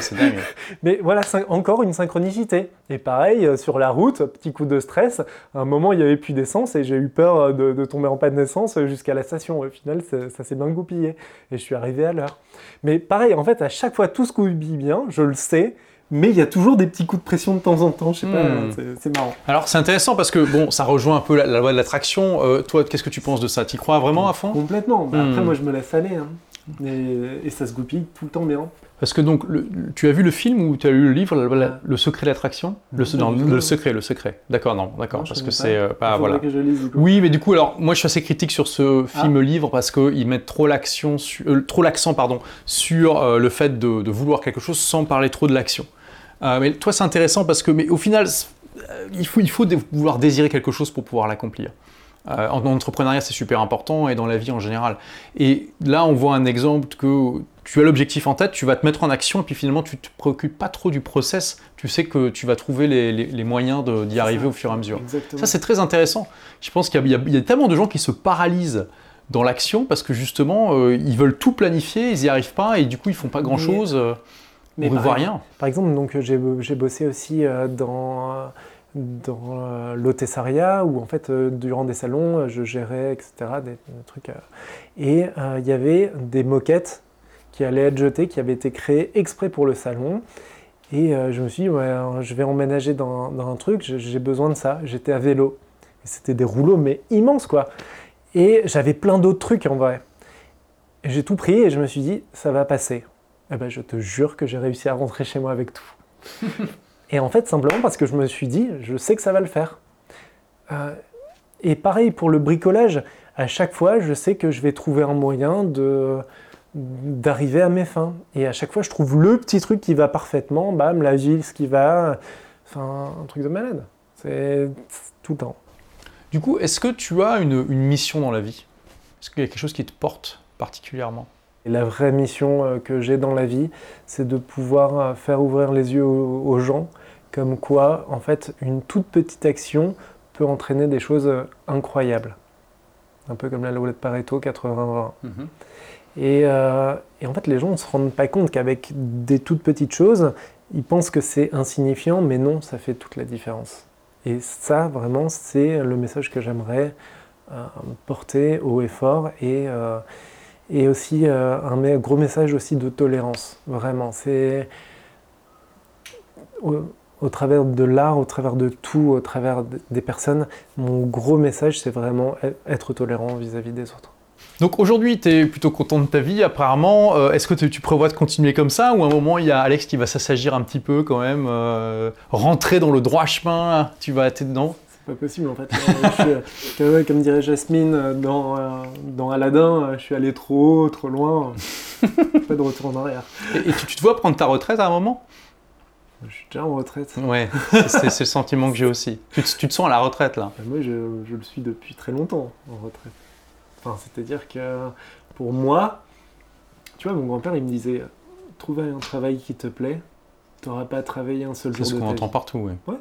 C'est dingue. Mais voilà, encore une synchronicité. Et pareil, euh, sur la route, petit coup de stress. À un moment, il n'y avait plus d'essence et j'ai eu peur euh, de, de tomber en panne d'essence euh, jusqu'à la station. Au final, ça, ça s'est bien goupillé. Et je suis arrivé à l'heure. Mais pareil, en fait, à chaque fois, tout se goupille bien, je le sais. Mais il y a toujours des petits coups de pression de temps en temps. Je sais pas, Hmm. c'est- marrant. Alors, c'est intéressant parce que, bon, ça rejoint un peu la, la loi de l'attraction. Euh, toi, qu'est-ce que tu penses de ça? Tu crois vraiment à fond? Complètement. Bah, Après, Hmm. moi, je me laisse aller. hein. Et, et ça se goupille tout le temps bien. Parce que donc, le- tu as vu le film ou tu as lu le livre, la- la- Ah. Le secret de l'attraction le, Non, non, secret, le secret. D'accord, non, d'accord, parce que c'est euh, pas faudrait voilà. que je lise, du coup. Oui, mais du coup, alors moi, je suis assez critique sur ce film-livre parce qu'ils mettent trop l'action, euh, trop l'accent, pardon, sur euh, le fait de, de vouloir quelque chose sans parler trop de l'action. Euh, mais toi, c'est intéressant parce que, mais au final, il faut, il faut vouloir désirer quelque chose pour pouvoir l'accomplir. Euh, en, en entrepreneuriat, c'est super important et dans la vie en général. Et là, on voit un exemple que tu as l'objectif en tête, tu vas te mettre en action et puis finalement, tu te préoccupes pas trop du process. Tu sais que tu vas trouver les, les- les moyens d'y arriver ça. au fur et à mesure. Exactement. Ça, c'est très intéressant. Je pense qu'il y, a- y y tellement de gens qui se paralysent dans l'action parce que justement, euh, ils veulent tout planifier, ils n'y arrivent pas et du coup, ils font pas grand-chose. euh. Mais on ne voit rien. Par exemple, donc j'ai bossé aussi dans dans l'hôtessaria où en fait durant des salons je gérais etc des, trucs et il y avait des moquettes qui allaient être jetées qui avaient été créées exprès pour le salon et je me suis dit je vais emménager dans, un truc j'ai besoin de ça j'étais à vélo c'était des rouleaux mais immenses quoi et j'avais plein d'autres trucs en vrai. J'ai tout pris et je me suis dit, ça va passer. Eh ben, je te jure que j'ai réussi à rentrer chez moi avec tout. et en fait, simplement parce que je me suis dit, je sais que ça va le faire. Euh, et pareil pour le bricolage, à chaque fois, je sais que je vais trouver un moyen d'arriver à mes fins. Et à chaque fois, je trouve le petit truc qui va parfaitement, bam, la ce qui va, enfin, un truc de malade. C'est tout le temps. Du coup, est-ce que tu as une, mission dans la vie? Est-ce qu'il y a quelque chose qui te porte particulièrement? La vraie mission euh, que j'ai dans la vie, c'est de pouvoir euh, faire ouvrir les yeux aux, gens, comme quoi, en fait, une toute petite action peut entraîner des choses euh, incroyables. Un peu comme la loi de Pareto 80-20. Mhm. Et, et, en fait, les gens ne se rendent pas compte qu'avec des toutes petites choses, ils pensent que c'est insignifiant, mais non, ça fait toute la différence. Et ça, vraiment, c'est le message que j'aimerais euh, porter haut et fort. Et, euh, et aussi euh, un gros message aussi de tolérance, vraiment. C'est au, travers de l'art, au travers de tout, au travers des personnes, mon gros message, c'est vraiment être tolérant vis à -vis des autres. Donc aujourd'hui, tu es plutôt content de ta vie, apparemment. Euh, est-ce que tu prévois de continuer comme ça ou à un moment, il y a Alex qui va s'assagir un petit peu quand même, euh, rentrer dans le droit chemin Tu vas être dedans pas possible en fait. Euh, comme, dirait Jasmine dans, dans Aladdin, je suis allé trop haut, trop loin. pas de retour en arrière. Et, tu, te vois prendre ta retraite à un moment? Je suis déjà en retraite. Ouais, c'est le sentiment que j'ai aussi. Tu, te sens à la retraite là? Moi, je, je le suis depuis très longtemps en retraite. C'est-à-dire que pour moi, tu vois, mon grand-père, il me disait trouver un travail qui te plaît, tu n'auras pas à travailler un seul jour. C'est ce qu'on entend partout, ouais. Ouais,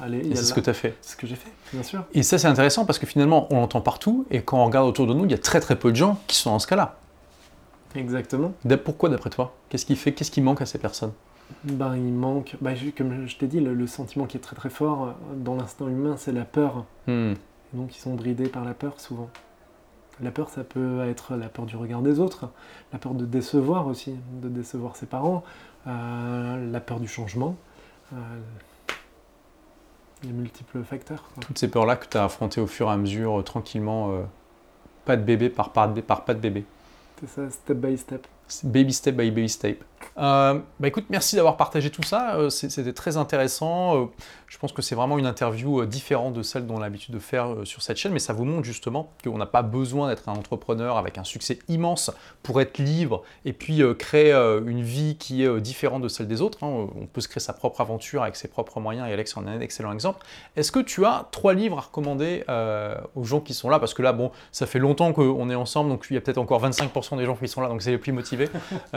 Allez, c'est ce que tu as fait. C'est ce que j'ai fait, bien sûr. Et ça, c'est intéressant parce que finalement, on l'entend partout et quand on regarde autour de nous, il y a très très peu de gens qui sont dans ce cas-là. Exactement. Pourquoi, d'après toi? Qu'est-ce qui fait Qu'est-ce qui manque à ces personnes? Ben, il manque, ben, comme je t'ai dit, le, sentiment qui est très très fort dans l'instinct humain, c'est la peur. Hmm. Donc ils sont bridés par la peur souvent. La peur, ça peut être la peur du regard des autres, la peur de décevoir aussi, de décevoir ses parents, euh, la peur du changement. Euh, il y a multiples facteurs. Toutes ces peurs-là que tu as affrontées au fur et à mesure, euh, tranquillement, pas de bébé par, par, par pas de bébé. C'est ça, step by step. Baby step by baby step. Euh, bah écoute, merci d'avoir partagé tout ça. Euh, c'était très intéressant. Euh, je pense que c'est vraiment une interview différente de celle dont on a l'habitude de faire sur cette chaîne, mais ça vous montre justement qu'on n'a pas besoin d'être un entrepreneur avec un succès immense pour être libre et puis créer une vie qui est différente de celle des autres. Hein. On peut se créer sa propre aventure avec ses propres moyens et Alex en est un excellent exemple. Est-ce que tu as trois livres à recommander aux gens qui sont là? Parce que là, bon, ça fait longtemps qu'on est ensemble, donc il y a peut-être encore 25% des gens qui sont là, donc c'est les plus motivés.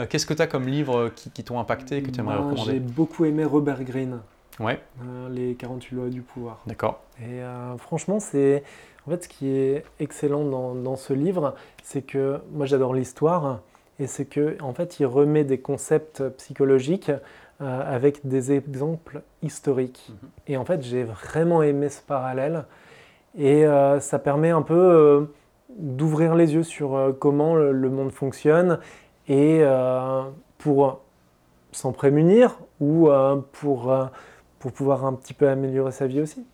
Qu'est-ce que tu as comme livre qui, t'ont impacté, que tu aimerais recommander J'ai beaucoup aimé Robert Greene. Ouais. Euh, les 48 lois du pouvoir. D'accord. Et euh, franchement, c'est. En fait, ce qui est excellent dans, dans ce livre, c'est que moi j'adore l'histoire, et c'est que en fait, il remet des concepts psychologiques euh, avec des exemples historiques. Mhm. Et en fait, j'ai vraiment aimé ce parallèle, et ça permet un peu d'ouvrir les yeux sur comment le monde fonctionne et pour s'en prémunir ou euh, pour, euh, pour pouvoir un petit peu améliorer sa vie aussi.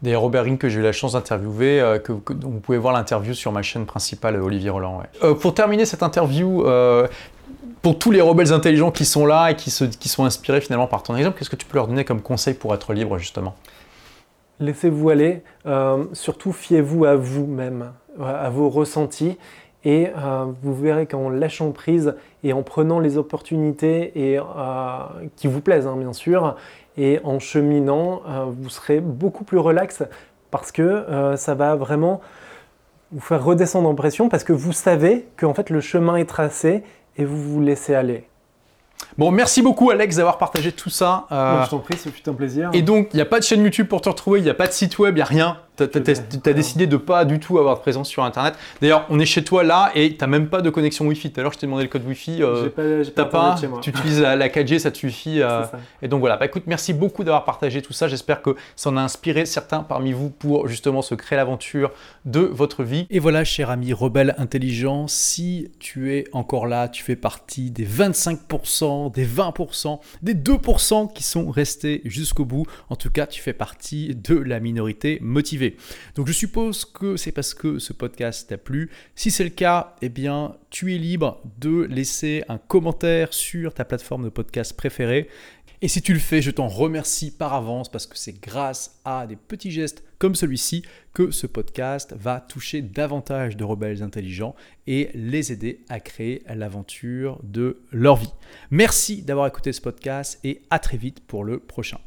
D'ailleurs, Robert Ring, que j'ai eu la chance d'interviewer, euh, que, vous pouvez voir l'interview sur ma chaîne principale, Olivier Roland. pour terminer cette interview, pour tous les rebelles intelligents qui sont là et qui, se, qui sont inspirés finalement par ton exemple, qu'est-ce que tu peux leur donner comme conseil pour être libre justement? Laissez-vous aller, surtout fiez-vous à vous-même, à vos ressentis et euh, vous verrez qu'en lâchant prise et en prenant les opportunités et, euh, qui vous plaisent, hein, bien sûr, et en cheminant, euh, vous serez beaucoup plus relax parce que ça va vraiment vous faire redescendre en pression parce que vous savez que en fait, le chemin est tracé et vous vous laissez aller. Bon, merci beaucoup Alex d'avoir partagé tout ça. je t'en prie, ce fut un plaisir. Et donc, il n'y a pas de chaîne YouTube pour te retrouver, il n'y a pas de site web, il n'y a rien. Tu as, décidé de pas du tout avoir de présence sur Internet. D'ailleurs, on est chez toi là et tu n'as même pas de connexion Wi-Fi. Tout à l'heure, je t'ai demandé le code Wi-Fi. Euh, pas, pas, chez moi. Tu utilises la, 4G, ça te suffit. Euh, et donc voilà. Bah, écoute, merci beaucoup d'avoir partagé tout ça. J'espère que ça en a inspiré certains parmi vous pour justement se créer l'aventure de votre vie. Et voilà, cher ami rebelle intelligent, si tu es encore là, tu fais partie des 25%, des 20%, des 2% qui sont restés jusqu'au bout. En tout cas, tu fais partie de la minorité motivée. Donc je suppose que c'est parce que ce podcast t'a plu. Si c'est le cas, eh bien, tu es libre de laisser un commentaire sur ta plateforme de podcast préférée. Et si tu le fais, je t'en remercie par avance parce que c'est grâce à des petits gestes comme celui-ci que ce podcast va toucher davantage de rebelles intelligents et les aider à créer l'aventure de leur vie. Merci d'avoir écouté ce podcast et à très vite pour le prochain.